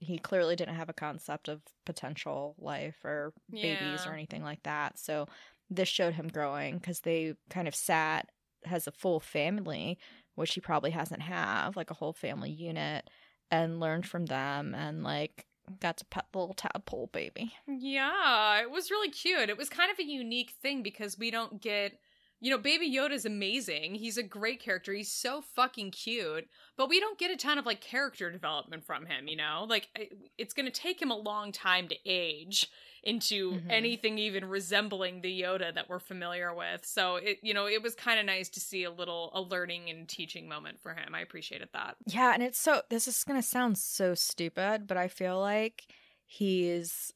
he clearly didn't have a concept of potential life or babies Yeah. or anything like that. So this showed him growing because they kind of sat has a full family, which he probably hasn't have like a whole family unit, and learned from them and like got to pet the little tadpole baby. Yeah, it was really cute. It was kind of a unique thing because we don't get, you know, Baby Yoda's amazing. He's a great character. He's so fucking cute, but we don't get a ton of like character development from him, you know? Like it's going to take him a long time to age into Mhm. anything even resembling the Yoda that we're familiar with. So it, you know, it was kind of nice to see a little a learning and teaching moment for him. I appreciated that. Yeah, and it's so this is gonna sound so stupid, but I feel like he's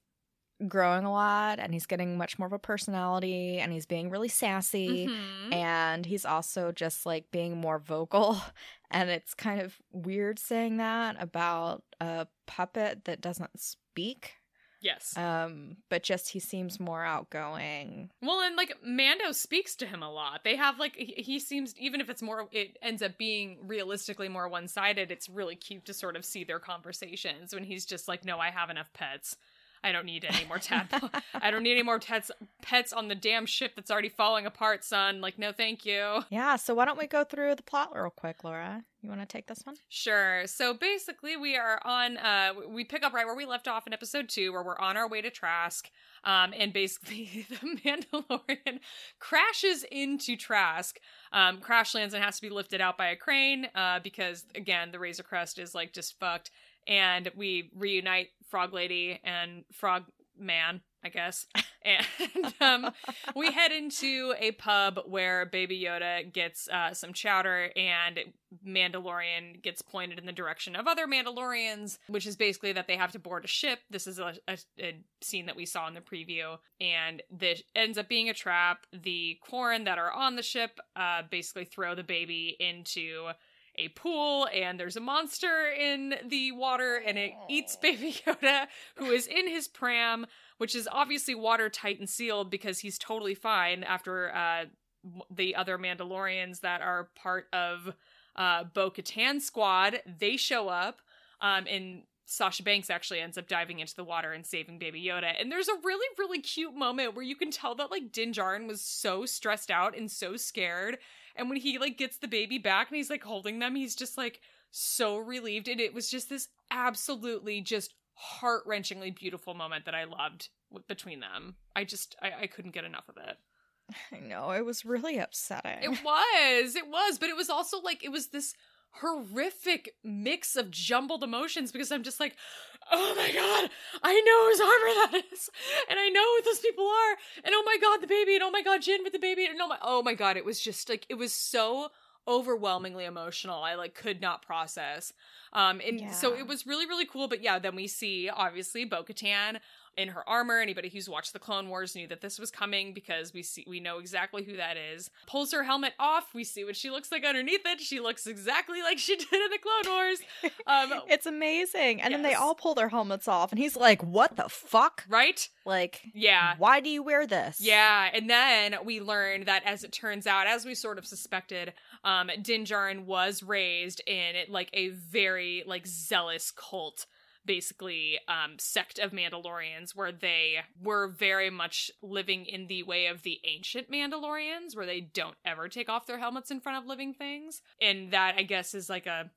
growing a lot and he's getting much more of a personality and he's being really sassy. Mhm. and he's also just like being more vocal and it's kind of weird saying that about a puppet that doesn't speak Yes. um but just he seems more outgoing Well, and like Mando speaks to him a lot. They have like he, he seems even if it's more it ends up being realistically more one-sided, it's really cute to sort of see their conversations when he's just like, "No, I have enough pets. I don't need any more tadpole. I don't need any more pets pets on the damn ship that's already falling apart, son. Like, no, thank you." yeah so why don't we go through the plot real quick laura you want to take this one Sure. So basically, we are on. Uh, we pick up right where we left off in episode two, where we're on our way to Trask. Um, and basically, the Mandalorian crashes into Trask, um, crash lands and has to be lifted out by a crane. Uh, because again, the Razor Crest is like just fucked. And we reunite Frog Lady and Frog man, I guess. And um, we head into a pub where Baby Yoda gets uh, some chowder, and Mandalorian gets pointed in the direction of other Mandalorians, which is basically that they have to board a ship. This is a, a, a scene that we saw in the preview, and this ends up being a trap. The Quarren that are on the ship uh, basically throw the baby into a pool and there's a monster in the water and it eats baby Yoda who is in his pram which is obviously watertight and sealed because he's totally fine after uh, the other Mandalorians that are part of uh, Bo Katan squad. They show up, um, and Sasha Banks actually ends up diving into the water and saving Baby Yoda. And there's a really, really cute moment where you can tell that like Din Djarin was so stressed out and so scared. And when he like gets the baby back and he's like holding them, he's just like so relieved. And it was just this absolutely just heart wrenchingly beautiful moment that I loved between them. I just I, I couldn't get enough of it. I know it was really upsetting. It was, it was, but it was also like it was this horrific mix of jumbled emotions because I'm just like, oh my god, I know whose armor that is, and I know who those people are, and oh my god, the baby, and oh my god, Jin with the baby, and oh my, oh my god, it was just like it was so overwhelmingly emotional. I like could not process. Um, and yeah. so it was really, really cool. But yeah, then we see obviously Bo Katan in her armor. Anybody who's watched the Clone Wars knew that this was coming because we see we know exactly who that is. Pulls her helmet off. We see what she looks like underneath it. She looks exactly like she did in the Clone Wars. Um, it's amazing. And yes. then they all pull their helmets off, and he's like, "What the fuck?" Right? Like, yeah. Why do you wear this? Yeah. And then we learn that, as it turns out, as we sort of suspected, um, Din Djarin was raised in like a very like zealous cult basically um, sect of Mandalorians where they were very much living in the way of the ancient Mandalorians, where they don't ever take off their helmets in front of living things. And that, I guess, is like a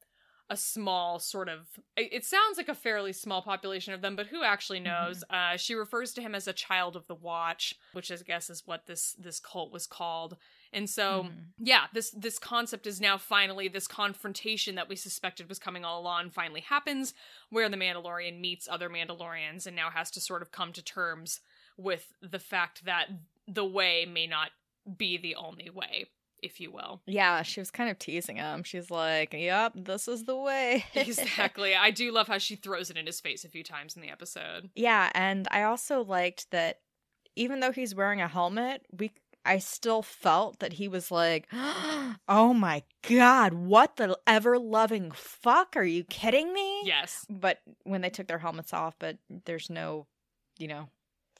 a small sort of it sounds like a fairly small population of them but who actually mm-hmm. knows mm-hmm. uh, she refers to him as a child of the watch which i guess is what this this cult was called and so mm-hmm. yeah this this concept is now finally this confrontation that we suspected was coming all along finally happens where the mandalorian meets other mandalorians and now has to sort of come to terms with the fact that the way may not be the only way if you will. Yeah, she was kind of teasing him. She's like, "Yep, this is the way." exactly. I do love how she throws it in his face a few times in the episode. Yeah, and I also liked that even though he's wearing a helmet, we I still felt that he was like, "Oh my god, what the ever loving fuck? Are you kidding me?" Yes. But when they took their helmets off, but there's no, you know,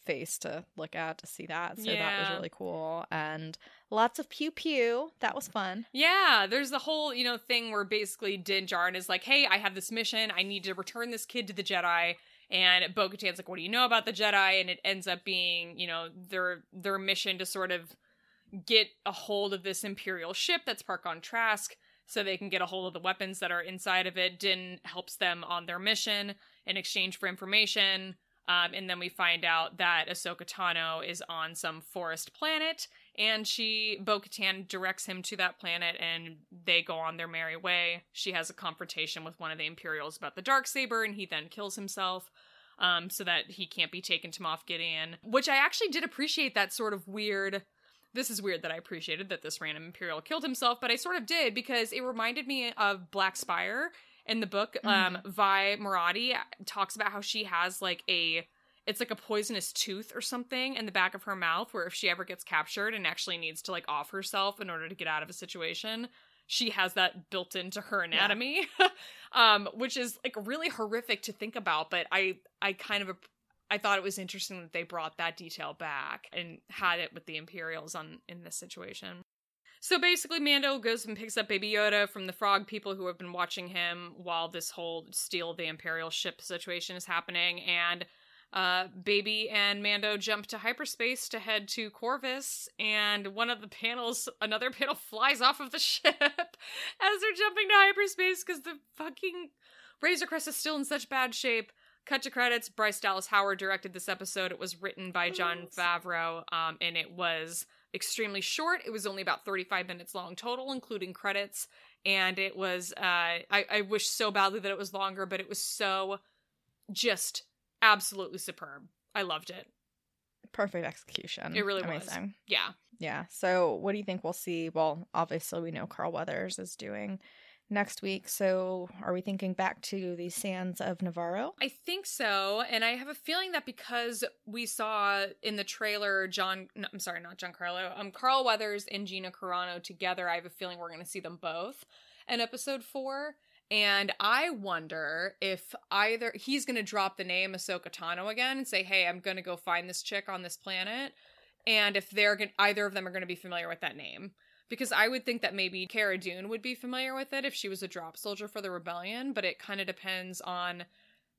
face to look at to see that. So yeah. that was really cool. And lots of pew pew. That was fun. Yeah, there's the whole, you know, thing where basically Din Djarin is like, hey, I have this mission. I need to return this kid to the Jedi. And Bo Katan's like, what do you know about the Jedi? And it ends up being, you know, their their mission to sort of get a hold of this Imperial ship that's parked on Trask so they can get a hold of the weapons that are inside of it. Din helps them on their mission in exchange for information. Um, and then we find out that Ahsoka Tano is on some forest planet, and she, Bo Katan, directs him to that planet, and they go on their merry way. She has a confrontation with one of the Imperials about the dark saber, and he then kills himself. Um, so that he can't be taken to Moff Gideon, which I actually did appreciate that sort of weird this is weird that I appreciated that this random Imperial killed himself, but I sort of did because it reminded me of Black Spire in the book, um, mm-hmm. Vi Moradi talks about how she has like a it's like a poisonous tooth or something in the back of her mouth where if she ever gets captured and actually needs to like off herself in order to get out of a situation she has that built into her anatomy yeah. um which is like really horrific to think about but i i kind of i thought it was interesting that they brought that detail back and had it with the imperials on in this situation so basically, Mando goes and picks up Baby Yoda from the frog people who have been watching him while this whole steal the Imperial ship situation is happening. And uh, Baby and Mando jump to hyperspace to head to Corvus, and one of the panels, another panel flies off of the ship as they're jumping to hyperspace because the fucking Razor Crest is still in such bad shape. Cut to credits. Bryce Dallas Howard directed this episode. It was written by Jon Favreau, um, and it was extremely short. It was only about 35 minutes long total, including credits. And it was, uh, I, I wish so badly that it was longer, but it was so just absolutely superb. I loved it. Perfect execution. It really was. Yeah. Yeah. So, what do you think we'll see? Well, obviously, we know Carl Weathers is doing next week. So, are we thinking back to the sands of Nevarro? I think so. And I have a feeling that because we saw in the trailer John, no, I'm sorry, not Giancarlo, um, Carl Weathers and Gina Carano together, I have a feeling we're going to see them both in episode four. And I wonder if either he's going to drop the name Ahsoka Tano again and say, "Hey, I'm going to go find this chick on this planet," and if they're going, either of them are going to be familiar with that name. Because I would think that maybe Cara Dune would be familiar with it if she was a drop soldier for the rebellion, but it kind of depends on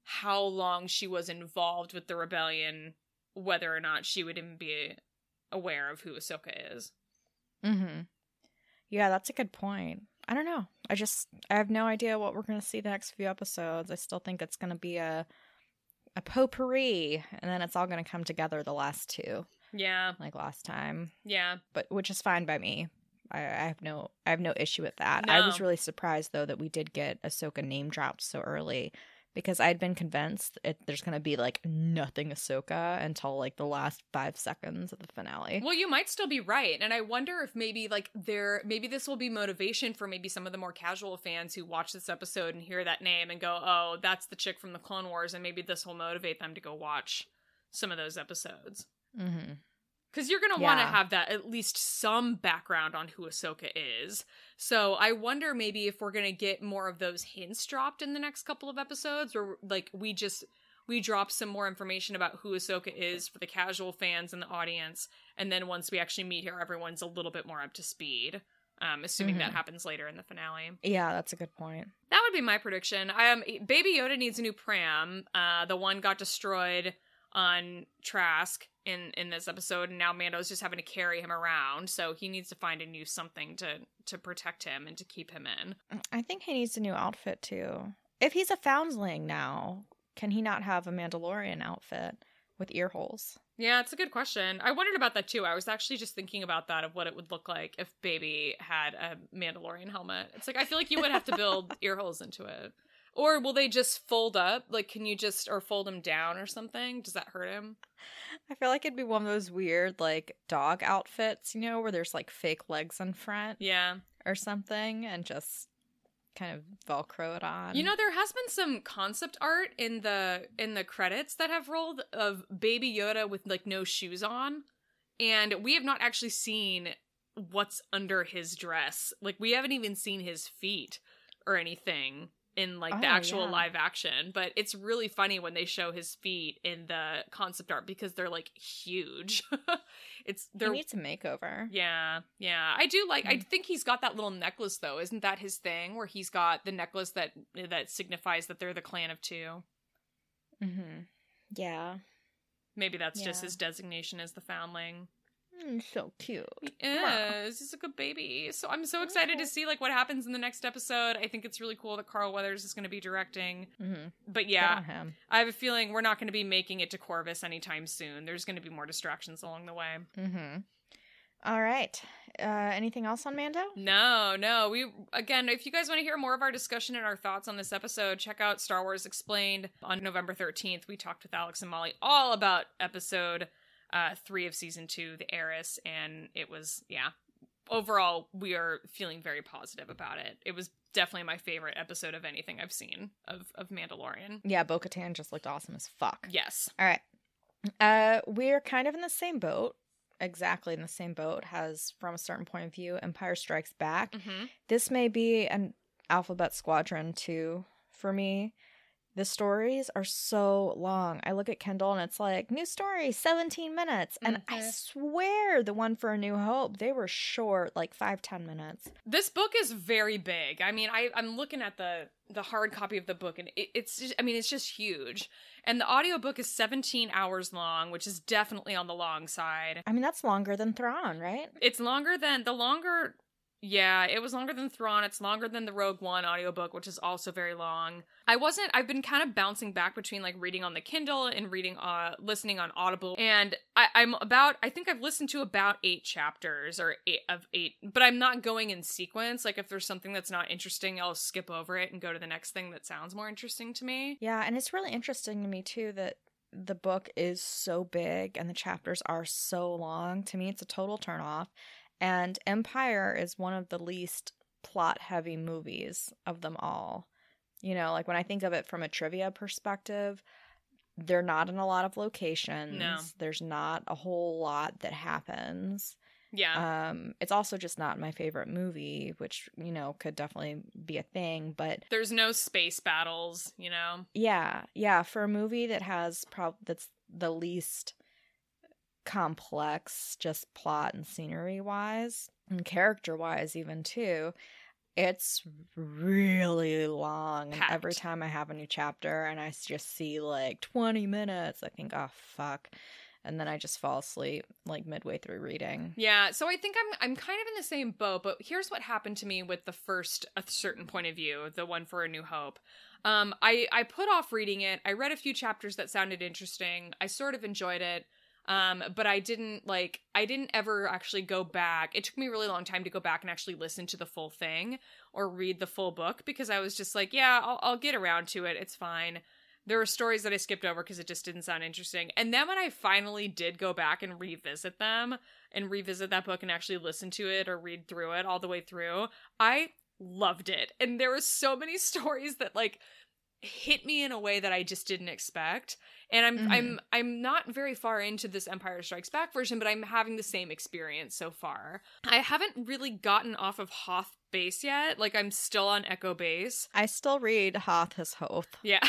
how long she was involved with the rebellion, whether or not she would even be aware of who Ahsoka is. Mm-hmm. Yeah, that's a good point. I don't know. I just I have no idea what we're going to see the next few episodes. I still think it's going to be a a potpourri, and then it's all going to come together the last two, Yeah, like last time. yeah. But which is fine by me. I, I have no I have no issue with that. I was really surprised though that we did get Ahsoka name dropped so early because I had been convinced it, there's going to be like nothing Ahsoka until like the last five seconds of the finale. Well, you might still be right. And I wonder if maybe like there maybe this will be motivation for maybe some of the more casual fans who watch this episode and hear that name and go, "Oh, that's the chick from the Clone Wars," and maybe this will motivate them to go watch some of those episodes. Mm-hmm. Cuz you're going to want to have that at least some background on who Ahsoka is. So, I wonder maybe if we're going to get more of those hints dropped in the next couple of episodes or like we just we drop some more information about who Ahsoka is for the casual fans and the audience, and then once we actually meet her, everyone's a little bit more up to speed. Um, assuming that Mhm. happens later in the finale. Yeah, that's a good point. That would be my prediction. I um, Baby Yoda needs a new pram. Uh, the one got destroyed on Trask in in this episode, and now Mando's just having to carry him around. So he needs to find a new something to to protect him and to keep him in. I think he needs a new outfit too. If he's a foundling now, can he not have a Mandalorian outfit with ear holes? Yeah, it's a good question. I wondered about that too. I was actually just thinking about that of what it would look like if Baby had a Mandalorian helmet. It's like I feel like you would have to build ear holes into it. Or will they just fold up? Like, can you just or fold him down or something? Does that hurt him? I feel like it'd be one of those weird like dog outfits, you know, where there's like fake legs in front Yeah. or something and just kind of velcro it on. You know, there has been some concept art in the in the credits that have rolled of Baby Yoda with like no shoes on, and we have not actually seen what's under his dress. Like we haven't even seen his feet or anything in like the Oh, actual yeah. live action. But it's really funny when they show his feet in the concept art because they're like huge. it's they're needs a makeover. yeah, yeah. I do like. I Hmm. think he's got that little necklace though. Isn't that his thing? Where he's got the necklace that that signifies that they're the clan of two. Mm-hmm. Yeah. Maybe that's just his designation as the foundling. Mm, so cute. He is. He's a good baby. So I'm so excited to see like what happens in the next episode. I think it's really cool that Carl Weathers is going to be directing. Mm-hmm. But Yeah. yeah. I have a feeling we're not going to be making it to Corvus anytime soon. There's going to be more distractions along the way. Mm-hmm. All right. Uh, anything else on Mando? No, no. We again, if you guys want to hear more of our discussion and our thoughts on this episode, check out Star Wars Explained on November 13th. We talked with Alex and Molly all about episode uh 3 of season 2, The Heiress, and it was yeah. Overall, we are feeling very positive about it. It was definitely my favorite episode of anything I've seen of of Mandalorian. Yeah, Bo Katan just looked awesome as fuck. Yes. All right. Uh, we're kind of in the same boat. Exactly in the same boat. Has from a certain point of view, Empire Strikes Back. Mhm. This may be an Alphabet Squadron too for me. The stories are so long. I look at Kindle and it's like new story, seventeen minutes, and I Mhm. swear the one for A New Hope they were short, like five ten minutes. This book is very big. I mean, I I'm looking at the the hard copy of the book and it, it's just, I mean, it's just huge. And the audiobook is 17 hours long, which is definitely on the long side. I mean that's longer than Thrawn, right? It's longer than the longer yeah, it was longer than Thrawn. It's longer than the Rogue One audiobook, which is also very long. I wasn't I've been kind of bouncing back between like reading on the Kindle and reading uh listening on Audible. And I, I'm about I think I've listened to about eight chapters or eight of eight, but I'm not going in sequence. Like if there's something that's not interesting, I'll skip over it and go to the next thing that sounds more interesting to me. Yeah, and it's really interesting to me too that the book is so big and the chapters are so long. To me, it's a total turnoff. And Empire is one of the least plot heavy movies of them all. You know, like when I think of it from a trivia perspective, they're not in a lot of locations. No. There's not a whole lot that happens. Yeah. Um, it's also just not my favorite movie, which you know could definitely be a thing. But There's no space battles, you know. yeah, yeah, for a movie that has prob that's the least complex, just plot and scenery wise, and character wise, even too. It's really long. And every time I have a new chapter and I just see like 20 minutes, I think, oh, fuck. And then I just fall asleep like midway through reading. Yeah, so I think I'm I'm kind of in the same boat, but here's what happened to me with the first a certain point of view, the one for A New Hope. Um, I I put off reading it. I read a few chapters that sounded interesting. I sort of enjoyed it, um, but I didn't like I didn't ever actually go back. It took me a really long time to go back and actually listen to the full thing or read the full book because I was just like, yeah, I'll, I'll get around to it. It's fine there were stories that I skipped over because it just didn't sound interesting. And then when I finally did go back and revisit them and revisit that book and actually listen to it or read through it all the way through, I loved it. And there were so many stories that like hit me in a way that I just didn't expect. And I'm Mhm. I'm I'm not very far into this Empire Strikes Back version, but I'm having the same experience so far. I haven't really gotten off of Hoth base yet. Like I'm still on Echo base. I still read Hoth His Hoth Yeah.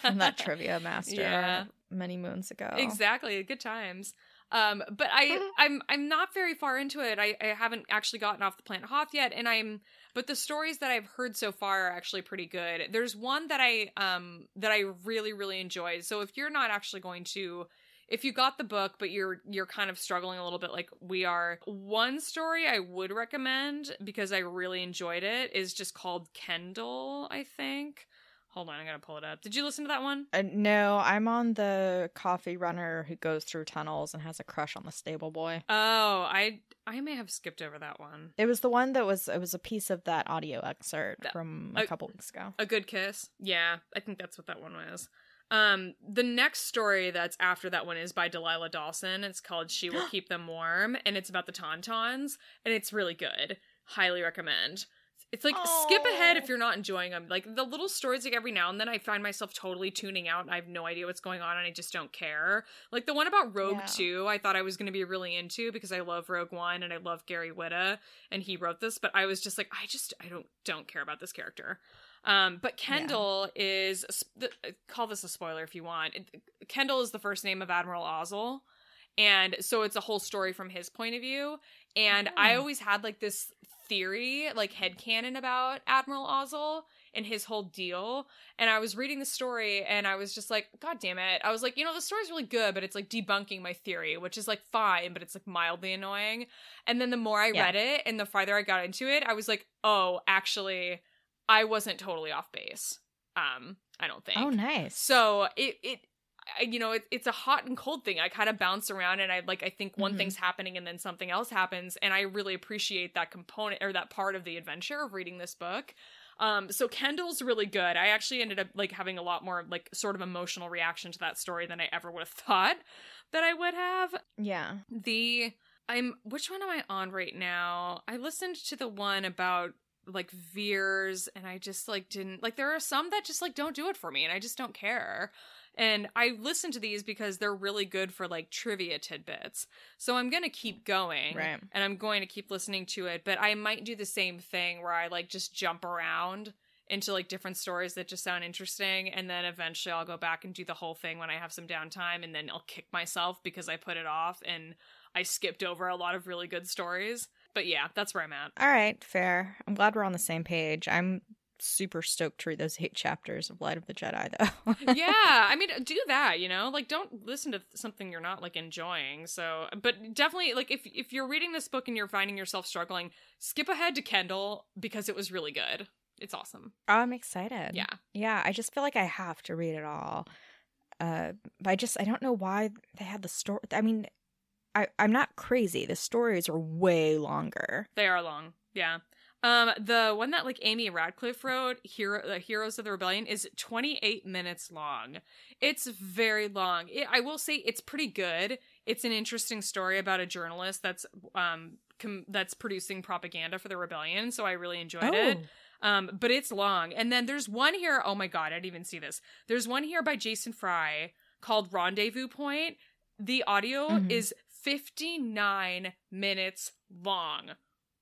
from that trivia master Yeah. many moons ago. Exactly, good times. Um, but I, I'm, I'm not very far into it. I, I haven't actually gotten off the planet Hoth yet, and I'm. But the stories that I've heard so far are actually pretty good. There's one that I, um, that I really, really enjoyed. So if you're not actually going to, if you got the book but you're you're kind of struggling a little bit like we are, one story I would recommend because I really enjoyed it is just called Kendal. I think. Hold on, I gotta pull it up. Did you listen to that one? Uh, no, I'm on the coffee runner who goes through tunnels and has a crush on the stable boy. Oh, I I may have skipped over that one. It was the one that was it was a piece of that audio excerpt That- from a uh, couple weeks ago. A good kiss. Yeah, I think that's what that one was. Um, the next story that's after that one is by Delilah Dawson. It's called "She Will Keep Them Warm," and it's about the Tauntauns, and it's really good. Highly recommend. It's like skip ahead if you're not enjoying them. Like the little stories, like every now and then, I find myself totally tuning out, and I have no idea what's going on, and I just don't care. Like the one about Rogue Yeah. Two, I thought I was going to be really into because I love Rogue One and I love Gary Whitta, and he wrote this, but I was just like, I just I don't don't care about this character. Um, but Kendal is the, call this a spoiler if you want. It- Kendal is the first name of Admiral Ozzel, and so it's a whole story from his point of view. And I Oh. always had like this theory, like headcanon about Admiral Ozzel and his whole deal. And I was reading the story and I was just like, God damn it. I was like, you know, the story's really good, but it's like debunking my theory, which is like fine, but it's like mildly annoying. And then the more I Yeah. read it and the farther I got into it, I was like, oh, actually, I wasn't totally off base. Um, I don't think. Oh, nice. So it it I- you know it, it's a hot and cold thing. I kind of bounce around and I like I think one Mhm. thing's happening and then something else happens and I really appreciate that component or that part of the adventure of reading this book. Um so Kendal's really good. I actually ended up like having a lot more like sort of emotional reaction to that story than I ever would have thought that I would have yeah. the I'm which one am I on right now? I listened to the one about like Veers and I just like didn't like there are some that just like don't do it for me and I just don't care. And I listen to these because they're really good for like trivia tidbits. So I'm going to keep going Right. and I'm going to keep listening to it, but I might do the same thing where I like just jump around into like different stories that just sound interesting and then eventually I'll go back and do the whole thing when I have some downtime and then I'll kick myself because I put it off and I skipped over a lot of really good stories. But yeah, that's where I'm at. All right, fair. I'm glad we're on the same page. I'm super stoked to read those eight chapters of Light of the Jedi, though. yeah, I mean, do that, you know? Like don't listen to something you're not like enjoying. So, but definitely like if if you're reading this book and you're finding yourself struggling, skip ahead to Kendal because it was really good. It's awesome. Oh, I'm excited. Yeah. Yeah, I just feel like I have to read it all. Uh, but I just I don't know why they had the story. I mean, I I'm not crazy. The stories are way longer. They are long. Yeah. Um, the one that like Amy Ratcliffe wrote, Hero, the Heroes of the Rebellion, is 28 minutes long. It's very long. It, I will say it's pretty good. It's an interesting story about a journalist that's um com- that's producing propaganda for the rebellion. So I really enjoyed it. Um, but it's long. And then there's one here. Oh my god, I didn't even see this. There's one here by Jason Fry called Rendezvous Point. The audio Mhm. is 59 minutes long.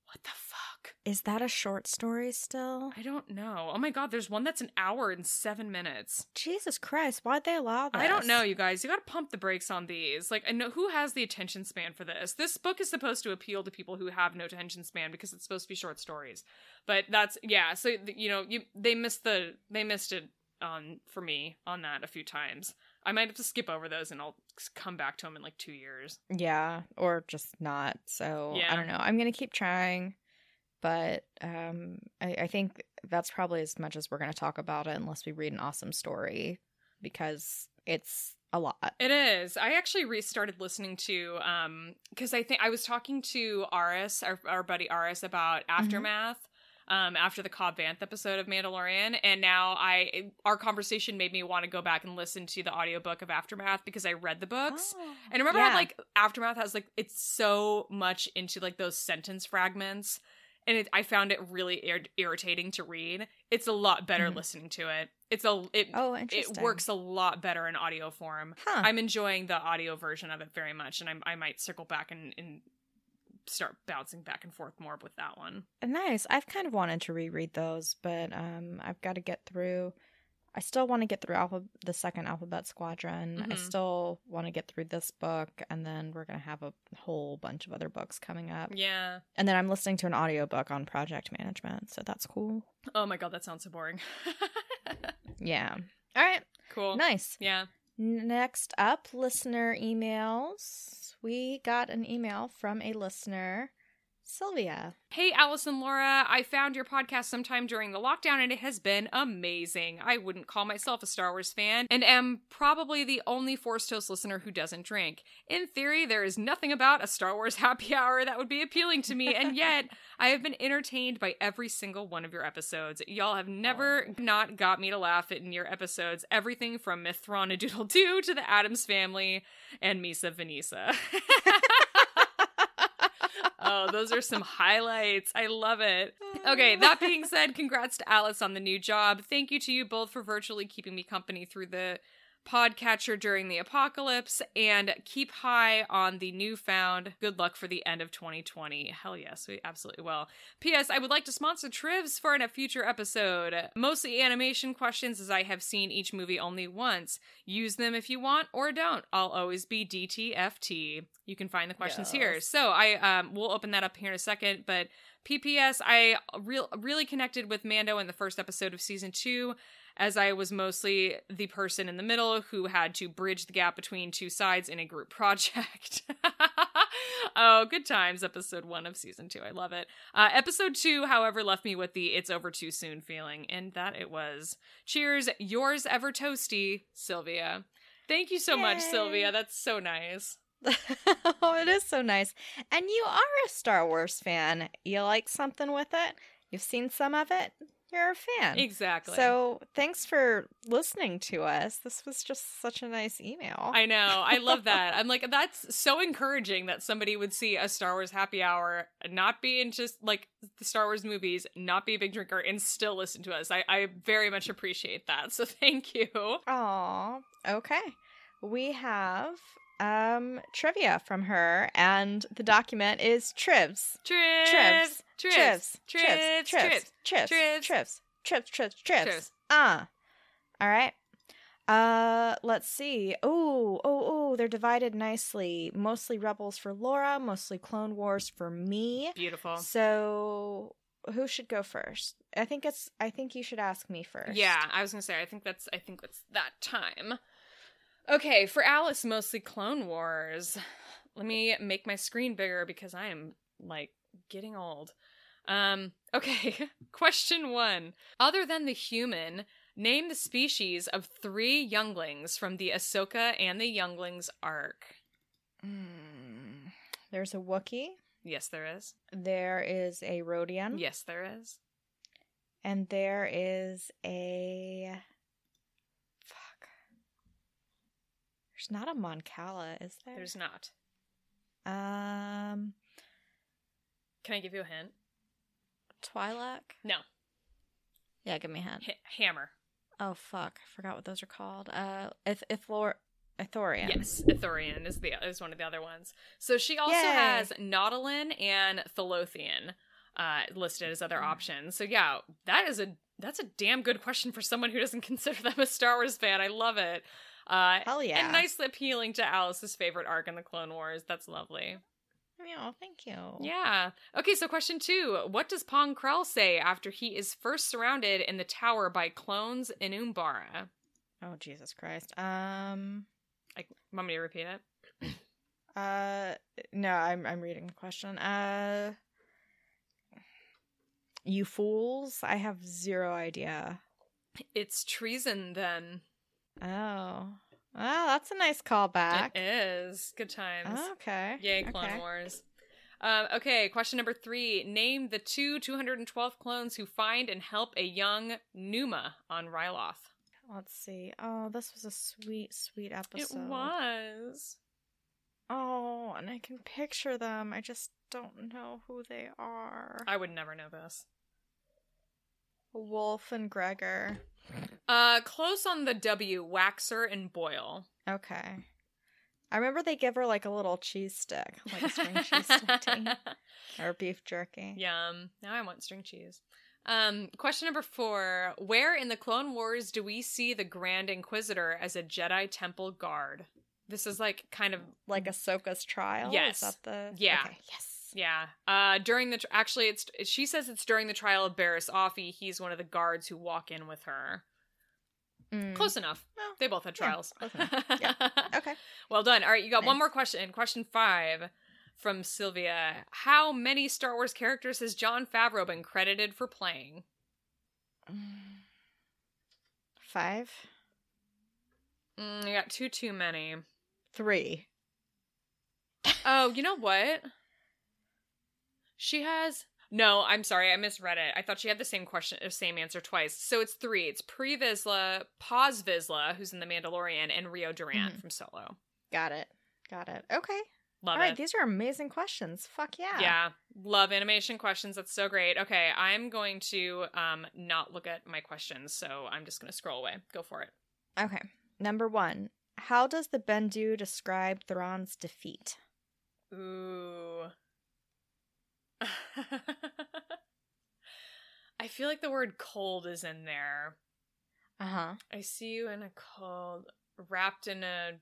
What the fuck? Is that a short story still? I don't know. Oh my god, there's one that's an hour and seven minutes. Jesus Christ, why'd they allow this? I don't know, you guys. You gotta pump the brakes on these. Like, I know who has the attention span for this. This book is supposed to appeal to people who have no attention span because it's supposed to be short stories. But that's yeah. So you know, you they missed the they missed it on for me on that a few times. I might have to skip over those and I'll come back to them in like two years. Yeah, or just not. So Yeah. I don't know. I'm gonna keep trying, but um, I, I think that's probably as much as we're gonna talk about it, unless we read an awesome story, because it's a lot. It is. I actually restarted listening to um because I think I was talking to Aris, our, our buddy Aris, about aftermath. Um, after the Cobb Vanth episode of Mandalorian, and now I our conversation made me want to go back and listen to the audiobook of Aftermath because I read the books. And remember Yeah. how like Aftermath has like it's so much into like those sentence fragments, and it, I found it really ir- irritating to read. It's a lot better Mhm. listening to it. It's a it Oh, it works a lot better in audio form. Huh. I'm enjoying the audio version of it very much, and I'm, I might circle back and, and start bouncing back and forth more with that one. Nice. I've kind of wanted to reread those, but um, I've got to get through. I still want to get through Alpha, the second Alphabet Squadron. I Mhm. still want to get through this book, and then we're gonna have a whole bunch of other books coming up. Yeah. And then I'm listening to an audiobook on project management, so that's cool. Oh my god, that sounds so boring. Yeah. All right. cool. Nice. Yeah. Next up, listener emails. We got an email from a listener, Sylvia. Hey, Allison Laura, I found your podcast sometime during the lockdown and it has been amazing. I wouldn't call myself a Star Wars fan and am probably the only Force Toast listener who doesn't drink. In theory, there is nothing about a Star Wars happy hour that would be appealing to me, and yet I have been entertained by every single one of your episodes. Y'all have never oh. not got me to laugh in your episodes. Everything from Mithron a Doodle Doo to the Adams Family and Misa Vanessa. oh, those are some highlights. I love it. Okay, that being said, congrats to Alice on the new job. Thank you to you both for virtually keeping me company through the podcatcher during the apocalypse and keep high on the newfound good luck for the end of 2020 hell yes we absolutely will. Ps i would like to sponsor trivs for in a future episode. Mostly animation questions as i have seen each movie only once. Use them if you want or don't. I'll always be dtft you can find the questions here. So i um we'll open that up here in a second but pps i real really connected with mando in the first episode of season two as I was mostly the person in the middle who had to bridge the gap between two sides in a group project. oh, good times, episode one of season two. I love it. Uh, episode two, however, left me with the it's over too soon feeling, and that it was. Cheers, yours ever toasty, Sylvia. Thank you so much, Sylvia. That's so nice. oh, it is so nice. And you are a Star Wars fan. You like something with it? You've seen some of it? You're a fan. Exactly. So thanks for listening to us. This was just such a nice email. I know. I love that. I'm like, that's so encouraging that somebody would see a Star Wars happy hour, not be into like the Star Wars movies, not be a big drinker, and still listen to us. I, I very much appreciate that. So thank you. Aw, okay. We have um trivia from her, and the document is trivs. Trivs. Trivs. Trivs. Trivs. Trivs. Trivs. Trivs. Trivs. Trivs. Trivs. Ah. All right. Uh, let's see. Oh, oh, oh, they're divided nicely. Mostly Rebels for Laura, mostly Clone Wars for me. Beautiful. So, who should go first? I think it's I think you should ask me first. Yeah, I was gonna say. I think that's. I think it's that time. Okay, for Alice, mostly Clone Wars. Let me make my screen bigger because I am like getting old. Um. Okay. Question one. Other than the human, name the species of three younglings from the Ahsoka and the Younglings arc. Mm, there's a Wookiee, Yes, there is. There is a Rodian. Yes, there is. And there is a. There's not a Moncala, is there? There's not. Um. Can I give you a hint? Twi'lek? No. Yeah, give me a hint. H- hammer. Oh, fuck. I forgot what those are called. Uh, Ith- Ithlor- Ithorian. Yes, Ithorian is the is one of the other ones. So she also Yay. has Nautolan and Tholothian uh, listed as other Mm. options. So yeah, that is a that's a damn good question for someone who doesn't consider them a Star Wars fan. I love it. Uh, Hell yeah. And nicely appealing to Alice's favorite arc in the Clone Wars. That's lovely. Yeah, thank you. Yeah. Okay, so question two. What does Pong Krell say after he is first surrounded in the tower by clones in Umbara? Oh, Jesus Christ. Um. Like, want me to repeat it? Uh, no, I'm I'm reading the question. Uh, you fools! I have zero idea. It's treason then. Oh, well, that's a nice callback. It is. Good times. Okay. Yay, Clone okay. Wars. Um, okay, question number three. Name the two 212 clones who find and help a young Numa on Ryloth. Let's see. Oh, this was a sweet, sweet episode. It was. Oh, and I can picture them. I just don't know who they are. I would never know this. Wolf and Gregor. Uh, close on the W, Waxer and Boyle. Okay. I remember they give her like a little cheese stick, like a string cheese stick to eat, or beef jerky. Yum. Now I want string cheese. Um, question number four. Where in the Clone Wars do we see the Grand Inquisitor as a Jedi Temple guard? This is like kind of Like Ahsoka's trial. Yes. Is that the Yeah. Okay. Yes. Yeah. Uh during the tr- actually it's she says it's during the trial of Barris Offee. He's one of the guards who walk in with her. Mm. Close enough. Well, They both had trials. enough. Yeah. Okay. Well done. All right, you got one more question. Question 5 from Sylvia. How many Star Wars characters has Jon Favreau been credited for playing? Five. Mm, you got two too many. Three. Oh, you know what? She has no. I'm sorry, I misread it. I thought she had the same question, uh, same answer twice. So it's three. It's Pre Vizsla, Paz Vizsla, who's in The Mandalorian, and Rio Durant Mhm. from Solo. Got it. Got it. Okay. Love All right. it. These are amazing questions. Fuck yeah. yeah, love animation questions. That's so great. Okay, I'm going to um not look at my questions, so I'm just going to scroll away. Go for it. Okay. Number one. How does the Bendu describe Thrawn's defeat? Ooh. I feel like the word cold is in there. Uh huh. I see you in a cold, wrapped in a.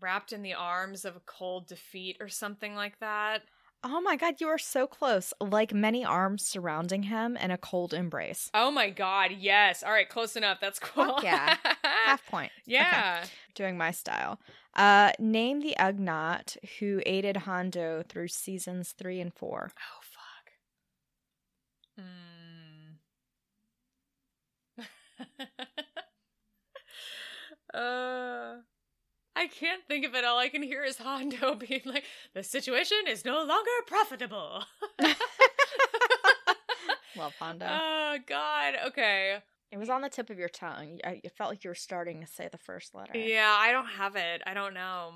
wrapped in the arms of a cold defeat or something like that. Oh my god, you are so close. Like many arms surrounding him in a cold embrace. Oh my god, yes. All right, close enough. That's cool. Fuck yeah. Half point. yeah. Doing my style. Uh, name the Ugnaught who aided Hondo through seasons three and four. Oh fuck. Hmm. uh I can't think of it. All I can hear is Hondo being like, "The situation is no longer profitable." Love Hondo. oh God. Okay. it was on the tip of your tongue. It felt like you were starting to say the first letter. Yeah, I don't have it. I don't know.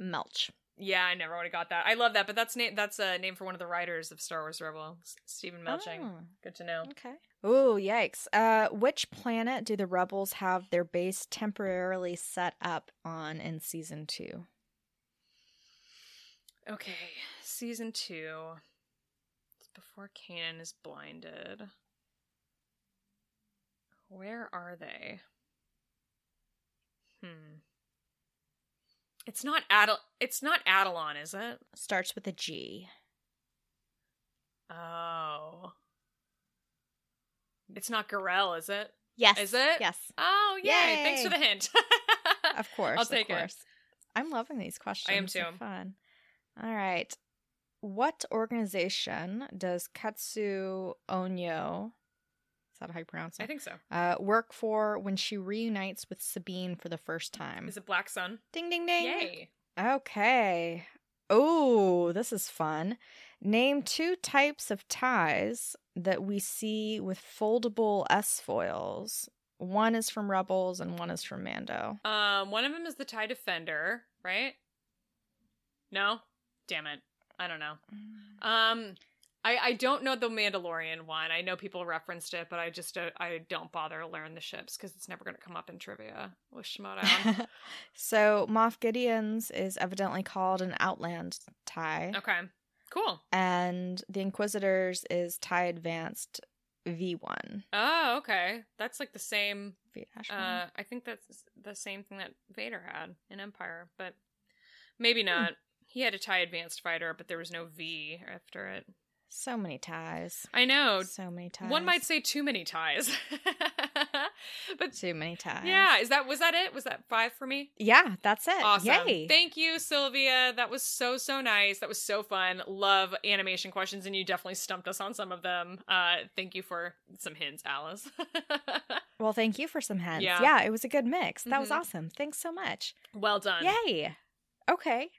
Melch. Yeah, I never would have got that. I love that, but that's name. That's a name for one of the writers of Star Wars Rebel, S- Steven Melching. Oh, Good to know. okay. Ooh, yikes. Uh, which planet do the rebels have their base temporarily set up on in season two? Okay, season two. It's before Kanan is blinded. Where are they? Hmm. It's not Adel. It's not Atollon, is it? Starts with a G. Oh. It's not Garel, is it? Yes. Is it? Yes. Oh, yay! Yay. Thanks for the hint. Of course. I'll take of it. course. I'm loving these questions. I am They're too. fun. All right. What organization does Ketsu Onyo, is that how you pronounce it? I think so. uh, work for when she reunites with Sabine for the first time? Is it Black Sun? Ding, ding, ding. Yay! Okay. Oh, this is fun. Name two types of ties that we see with foldable S foils. One is from Rebels and one is from Mando. Um, one of them is the tie defender, right? No, damn it, I don't know. Um, I I don't know the Mandalorian one. I know people referenced it, but I just don't, I don't bother to learn the ships because it's never going to come up in trivia with Schmoedown. so Moff Gideon's is evidently called an Outland tie, okay, cool. and the Inquisitor's is tie advanced V1. Oh, okay, that's like the same. V Uh, I think that's the same thing that Vader had in Empire, but maybe not. He had a tie advanced fighter, but there was no V after it. So many ties. I know. So many ties. One might say too many ties. but too many ties. yeah, is that was that it? Was that five for me? Yeah, that's it. Awesome. Yay. Thank you, Sylvia. That was so so nice. That was so fun. Love animation questions, and you definitely stumped us on some of them. Uh, thank you for some hints, Alice. well, thank you for some hints. Yeah. Yeah, it was a good mix. That was Mhm. awesome. Thanks so much. well done. Yay. Okay.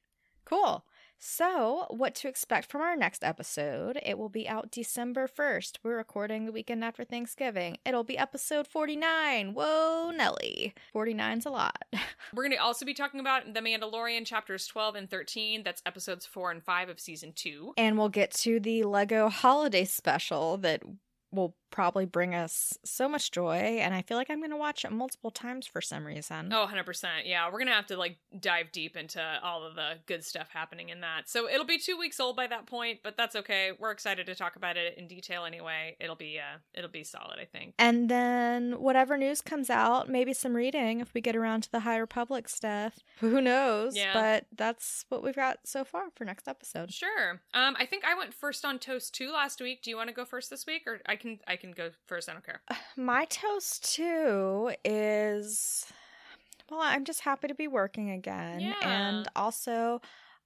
Cool. So, what to expect from our next episode? It will be out December 1st. We're recording the weekend after Thanksgiving. It'll be episode 49. Whoa, Nelly. 49's a lot. We're going to also be talking about The Mandalorian chapters 12 and 13. That's episodes 4 and 5 of season 2. And we'll get to the Lego holiday special that will probably bring us so much joy. And I feel like I'm to watch it multiple times for some reason. Oh, 100%. Yeah, we're to have to like dive deep into all of the good stuff happening in that. So it'll be 2 weeks old by that point, but that's okay. We're excited to talk about it in detail anyway. It'll be uh it'll be solid, I think. And then whatever news comes out, maybe some reading if we get around to the High Republic stuff. Who knows? Yeah. But that's what we've got so far for next episode. Sure. Um I think I went first on Toast 2 last week. Do you want to go first this week or I can I can go first. I don't care. My toast too is well, I'm just happy to be working again. Yeah. And also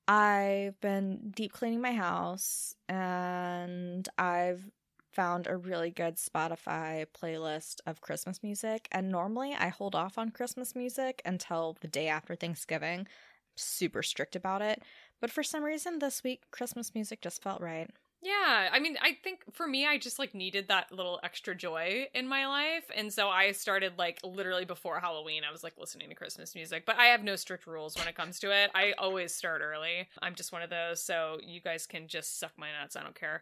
I've been deep cleaning my house and I've found a really good Spotify playlist of Christmas music. And normally I hold off on Christmas music until the day after Thanksgiving. Super strict about it. But for some reason this week Christmas music just felt right. Yeah, I mean, I think for me, I just like needed that little extra joy in my life. And so I started like literally before Halloween, I was like listening to Christmas music, but I have no strict rules when it comes to it. I always start early. I'm just one of those. So you guys can just suck my nuts. I don't care.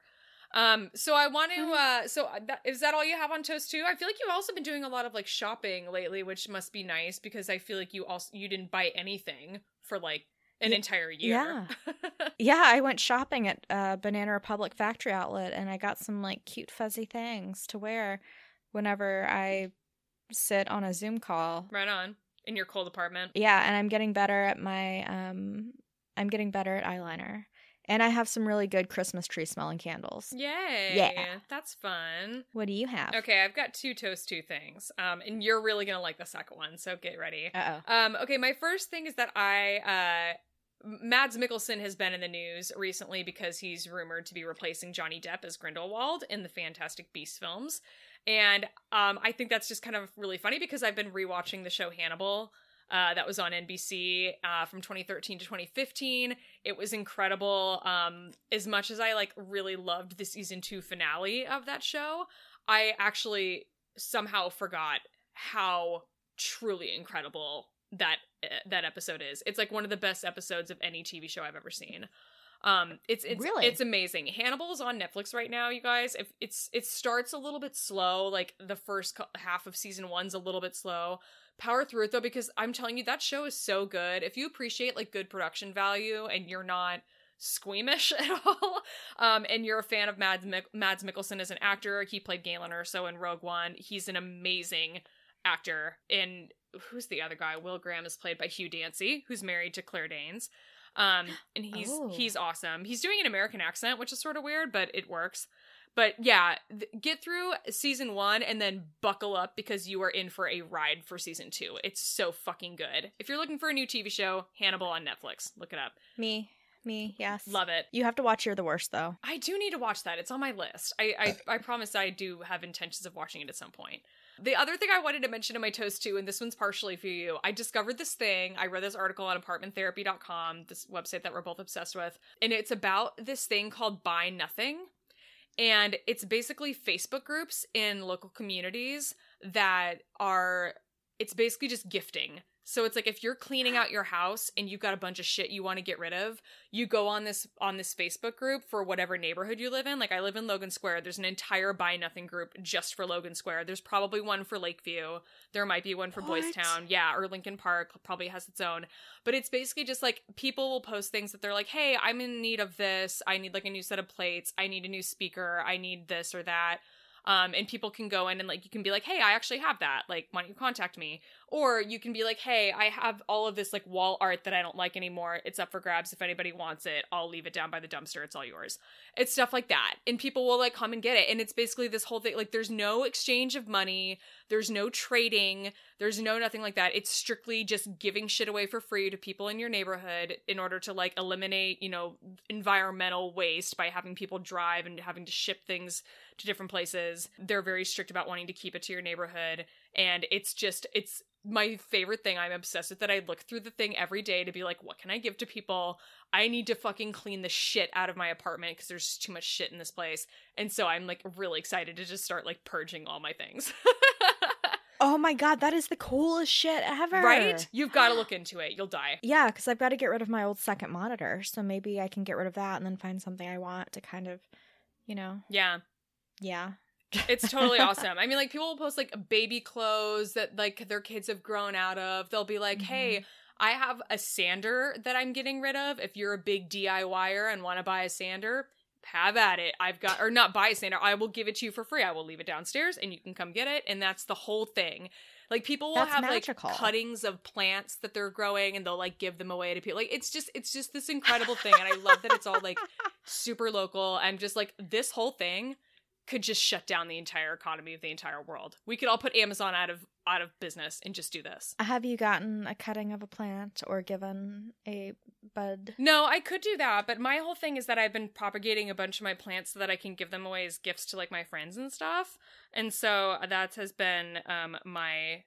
Um, so I want to, uh, so that, is that all you have on Toast too? I feel like you've also been doing a lot of like shopping lately, which must be nice because I feel like you also, you didn't buy anything for like an entire year. yeah. Yeah, I went shopping at uh, Banana Republic Factory Outlet and I got some like cute fuzzy things to wear whenever I sit on a Zoom call. right on. In your cold apartment. Yeah, and I'm getting better at my um I'm getting better at eyeliner. And I have some really good Christmas tree smelling candles. Yay. Yeah. That's fun. What do you have? Okay, I've got two toast two things. Um, and you're really gonna like the second one, so get ready. Uh oh. Um, okay, my first thing is that I uh Mads Mikkelsen has been in the news recently because he's rumored to be replacing Johnny Depp as Grindelwald in the Fantastic Beasts films. And um, I think that's just kind of really funny because I've been rewatching the show Hannibal. Uh, that was on NBC uh, from 2013 to 2015. It was incredible. Um, as much as I like really loved the season two finale of that show, I actually somehow forgot how truly incredible that uh, that episode is. It's like one of the best episodes of any TV show I've ever seen. Um, it's it's Really? it's amazing. Hannibal's on Netflix right now, you guys. If it's it starts a little bit slow, like the first co- half of season one's a little bit slow. Power through it though, because I'm telling you that show is so good. If you appreciate like good production value and you're not squeamish at all, um, and you're a fan of Mads, Mik- Mads Mikkelsen as an actor, he played Galen Erso in Rogue One. He's an amazing actor. And who's the other guy? Will Graham is played by Hugh Dancy, who's married to Claire Danes. Um, and he's Oh. he's awesome. He's doing an American accent, which is sort of weird, but it works. But yeah, th- get through season one and then buckle up because you are in for a ride for season two. It's so fucking good. If you're looking for a new TV show, Hannibal on Netflix. Look it up. Me. Me, yes. Love it. You have to watch You're the Worst though. I do need to watch that. It's on my list. I I, I promise I do have intentions of watching it at some point. The other thing I wanted to mention in my toast too, and this one's partially for you, I discovered this thing. I read this article on apartmenttherapy.com, this website that we're both obsessed with, and it's about this thing called Buy Nothing. And it's basically Facebook groups in local communities that are, it's basically just gifting. So it's like if you're cleaning out your house and you've got a bunch of shit you want to get rid of, you go on this on this Facebook group for whatever neighborhood you live in. Like I live in Logan Square. There's an entire buy nothing group just for Logan Square. There's probably one for Lakeview. There might be one for What? Boys Town. Yeah, or Lincoln Park probably has its own. But it's basically just like people will post things that they're like, "Hey, I'm in need of this. I need like a new set of plates. I need a new speaker. I need this or that." Um, and people can go in and like you can be like, hey, I actually have that. Like, why don't you contact me? Or you can be like, hey, I have all of this like wall art that I don't like anymore. It's up for grabs. If anybody wants it, I'll leave it down by the dumpster. It's all yours. It's stuff like that. And people will like come and get it. And it's basically this whole thing. Like, there's no exchange of money. There's no trading. There's no nothing like that. It's strictly just giving shit away for free to people in your neighborhood in order to like eliminate, you know, environmental waste by having people drive and having to ship things to different places. They're very strict about wanting to keep it to your neighborhood. And it's just, it's my favorite thing. I'm obsessed with that. I look through the thing every day to be like, what can I give to people? I need to fucking clean the shit out of my apartment because there's just too much shit in this place. And so I'm like really excited to just start like purging all my things. Oh my god, that is the coolest shit ever. right? You've got to look into it. You'll die. Yeah, because I've got to get rid of my old second monitor, so maybe I can get rid of that and then find something I want to kind of, you know, Yeah. yeah. It's totally awesome. I mean, like people will post like baby clothes that like their kids have grown out of. They'll be like, "Hey, mm-hmm. I have a sander that I'm getting rid of. If you're a big DIYer and want to buy a sander, have at it. I've got or not buy a sander. I will give it to you for free. I will leave it downstairs and you can come get it." And that's the whole thing. Like people will That's have magical. like cuttings of plants that they're growing and they'll like give them away to people. Like it's just it's just this incredible thing and I love that it's all like super local. I'm just like this whole thing could just shut down the entire economy of the entire world. We could all put Amazon out of out of business and just do this. Have you gotten a cutting of a plant or given a bud? No, I could do that, but my whole thing is that I've been propagating a bunch of my plants so that I can give them away as gifts to like my friends and stuff. And so that has been um my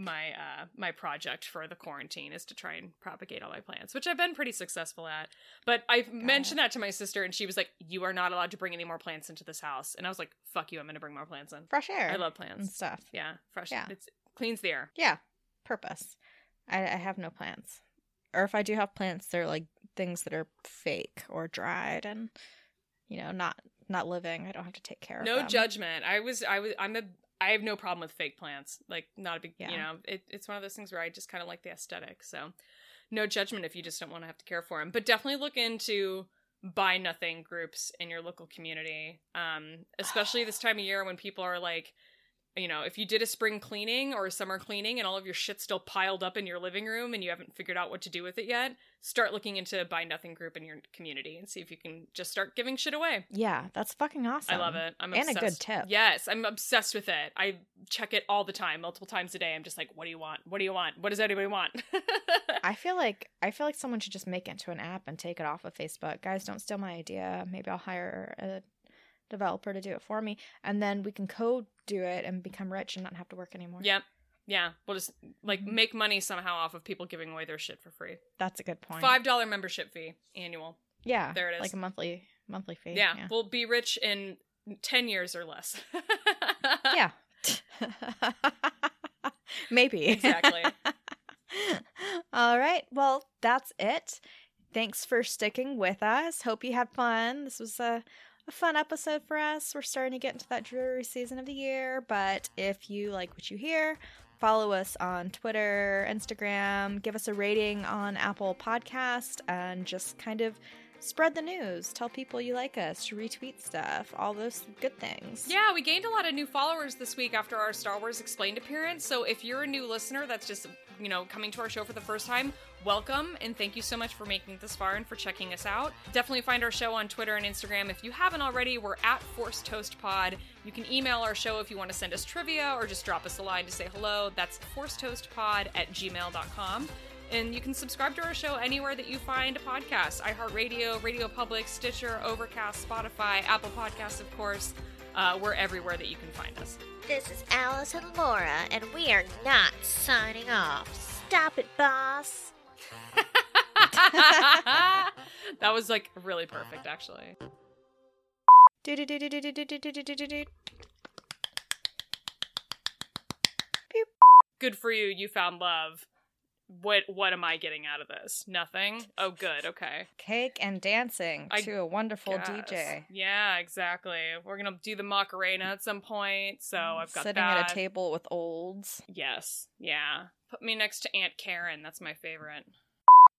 my uh my project for the quarantine is to try and propagate all my plants, which I've been pretty successful at. But I mentioned that to my sister and she was like, "You are not allowed to bring any more plants into this house." And I was like, "Fuck you, I'm going to bring more plants in." Fresh air. I love plants and stuff. Yeah, fresh. Yeah. It's cleans the air. Yeah, purpose. I, I have no plants, or if I do have plants, they're like things that are fake or dried and you know not not living. I don't have to take care of them. No judgment. I was I was I'm a I have no problem with fake plants. Like not a big you know, it, it's one of those things where I just kind of like the aesthetic. So no judgment if you just don't want to have to care for them. But definitely look into buy nothing groups in your local community. Um especially this time of year when people are like you know, if you did a spring cleaning or a summer cleaning and all of your shit's still piled up in your living room and you haven't figured out what to do with it yet, start looking into a buy nothing group in your community and see if you can just start giving shit away. Yeah, that's fucking awesome. I love it. I'm And a good obsessed. tip. Yes, I'm obsessed with it. I check it all the time, multiple times a day. I'm just like, what do you want? What do you want? What does anybody want? I feel like I feel like someone should just make it into an app and take it off of Facebook. Guys, don't steal my idea. Maybe I'll hire a developer to do it for me, and then we can code do it and become rich and not have to work anymore. yep. Yeah. We'll just like Mm-hmm. make money somehow off of people giving away their shit for free. That's a good point. Five dollar membership fee annual. Yeah, There it is. Like a monthly monthly fee. Yeah, We'll be rich in ten years or less. yeah. Maybe. Exactly. All right. Well, that's it. Thanks for sticking with us. Hope you had fun. This was a, a fun episode for us. We're starting to get into that dreary season of the year, but if you like what you hear, follow us on Twitter, Instagram, give us a rating on Apple Podcast, and just kind of spread the news. Tell people you like us, retweet stuff, all those good things. Yeah, we gained a lot of new followers this week after our Star Wars Explained appearance. So if you're a new listener that's just, you know, coming to our show for the first time, welcome and thank you so much for making it this far and for checking us out. Definitely find our show on Twitter and Instagram. If you haven't already, we're at Force Toast Pod. You can email our show if you want to send us trivia or just drop us a line to say hello. That's forcetoastpod at gmail.com. And you can subscribe to our show anywhere that you find a podcast iHeartRadio, Radio Public, Stitcher, Overcast, Spotify, Apple Podcasts, of course. Uh, we're everywhere that you can find us. This is Alice and Laura, and we are not signing off. Stop it, boss. that was like really perfect, actually. Good for you, you found love. What what am I getting out of this? Nothing. Oh, good. Okay. Cake and dancing I to a wonderful Guess. DJ. Yeah, exactly. We're gonna do the Macarena at some point, so mm, I've got Sitting that. at a table with olds. Yes. Yeah. Put me next to Aunt Karen. That's my favorite.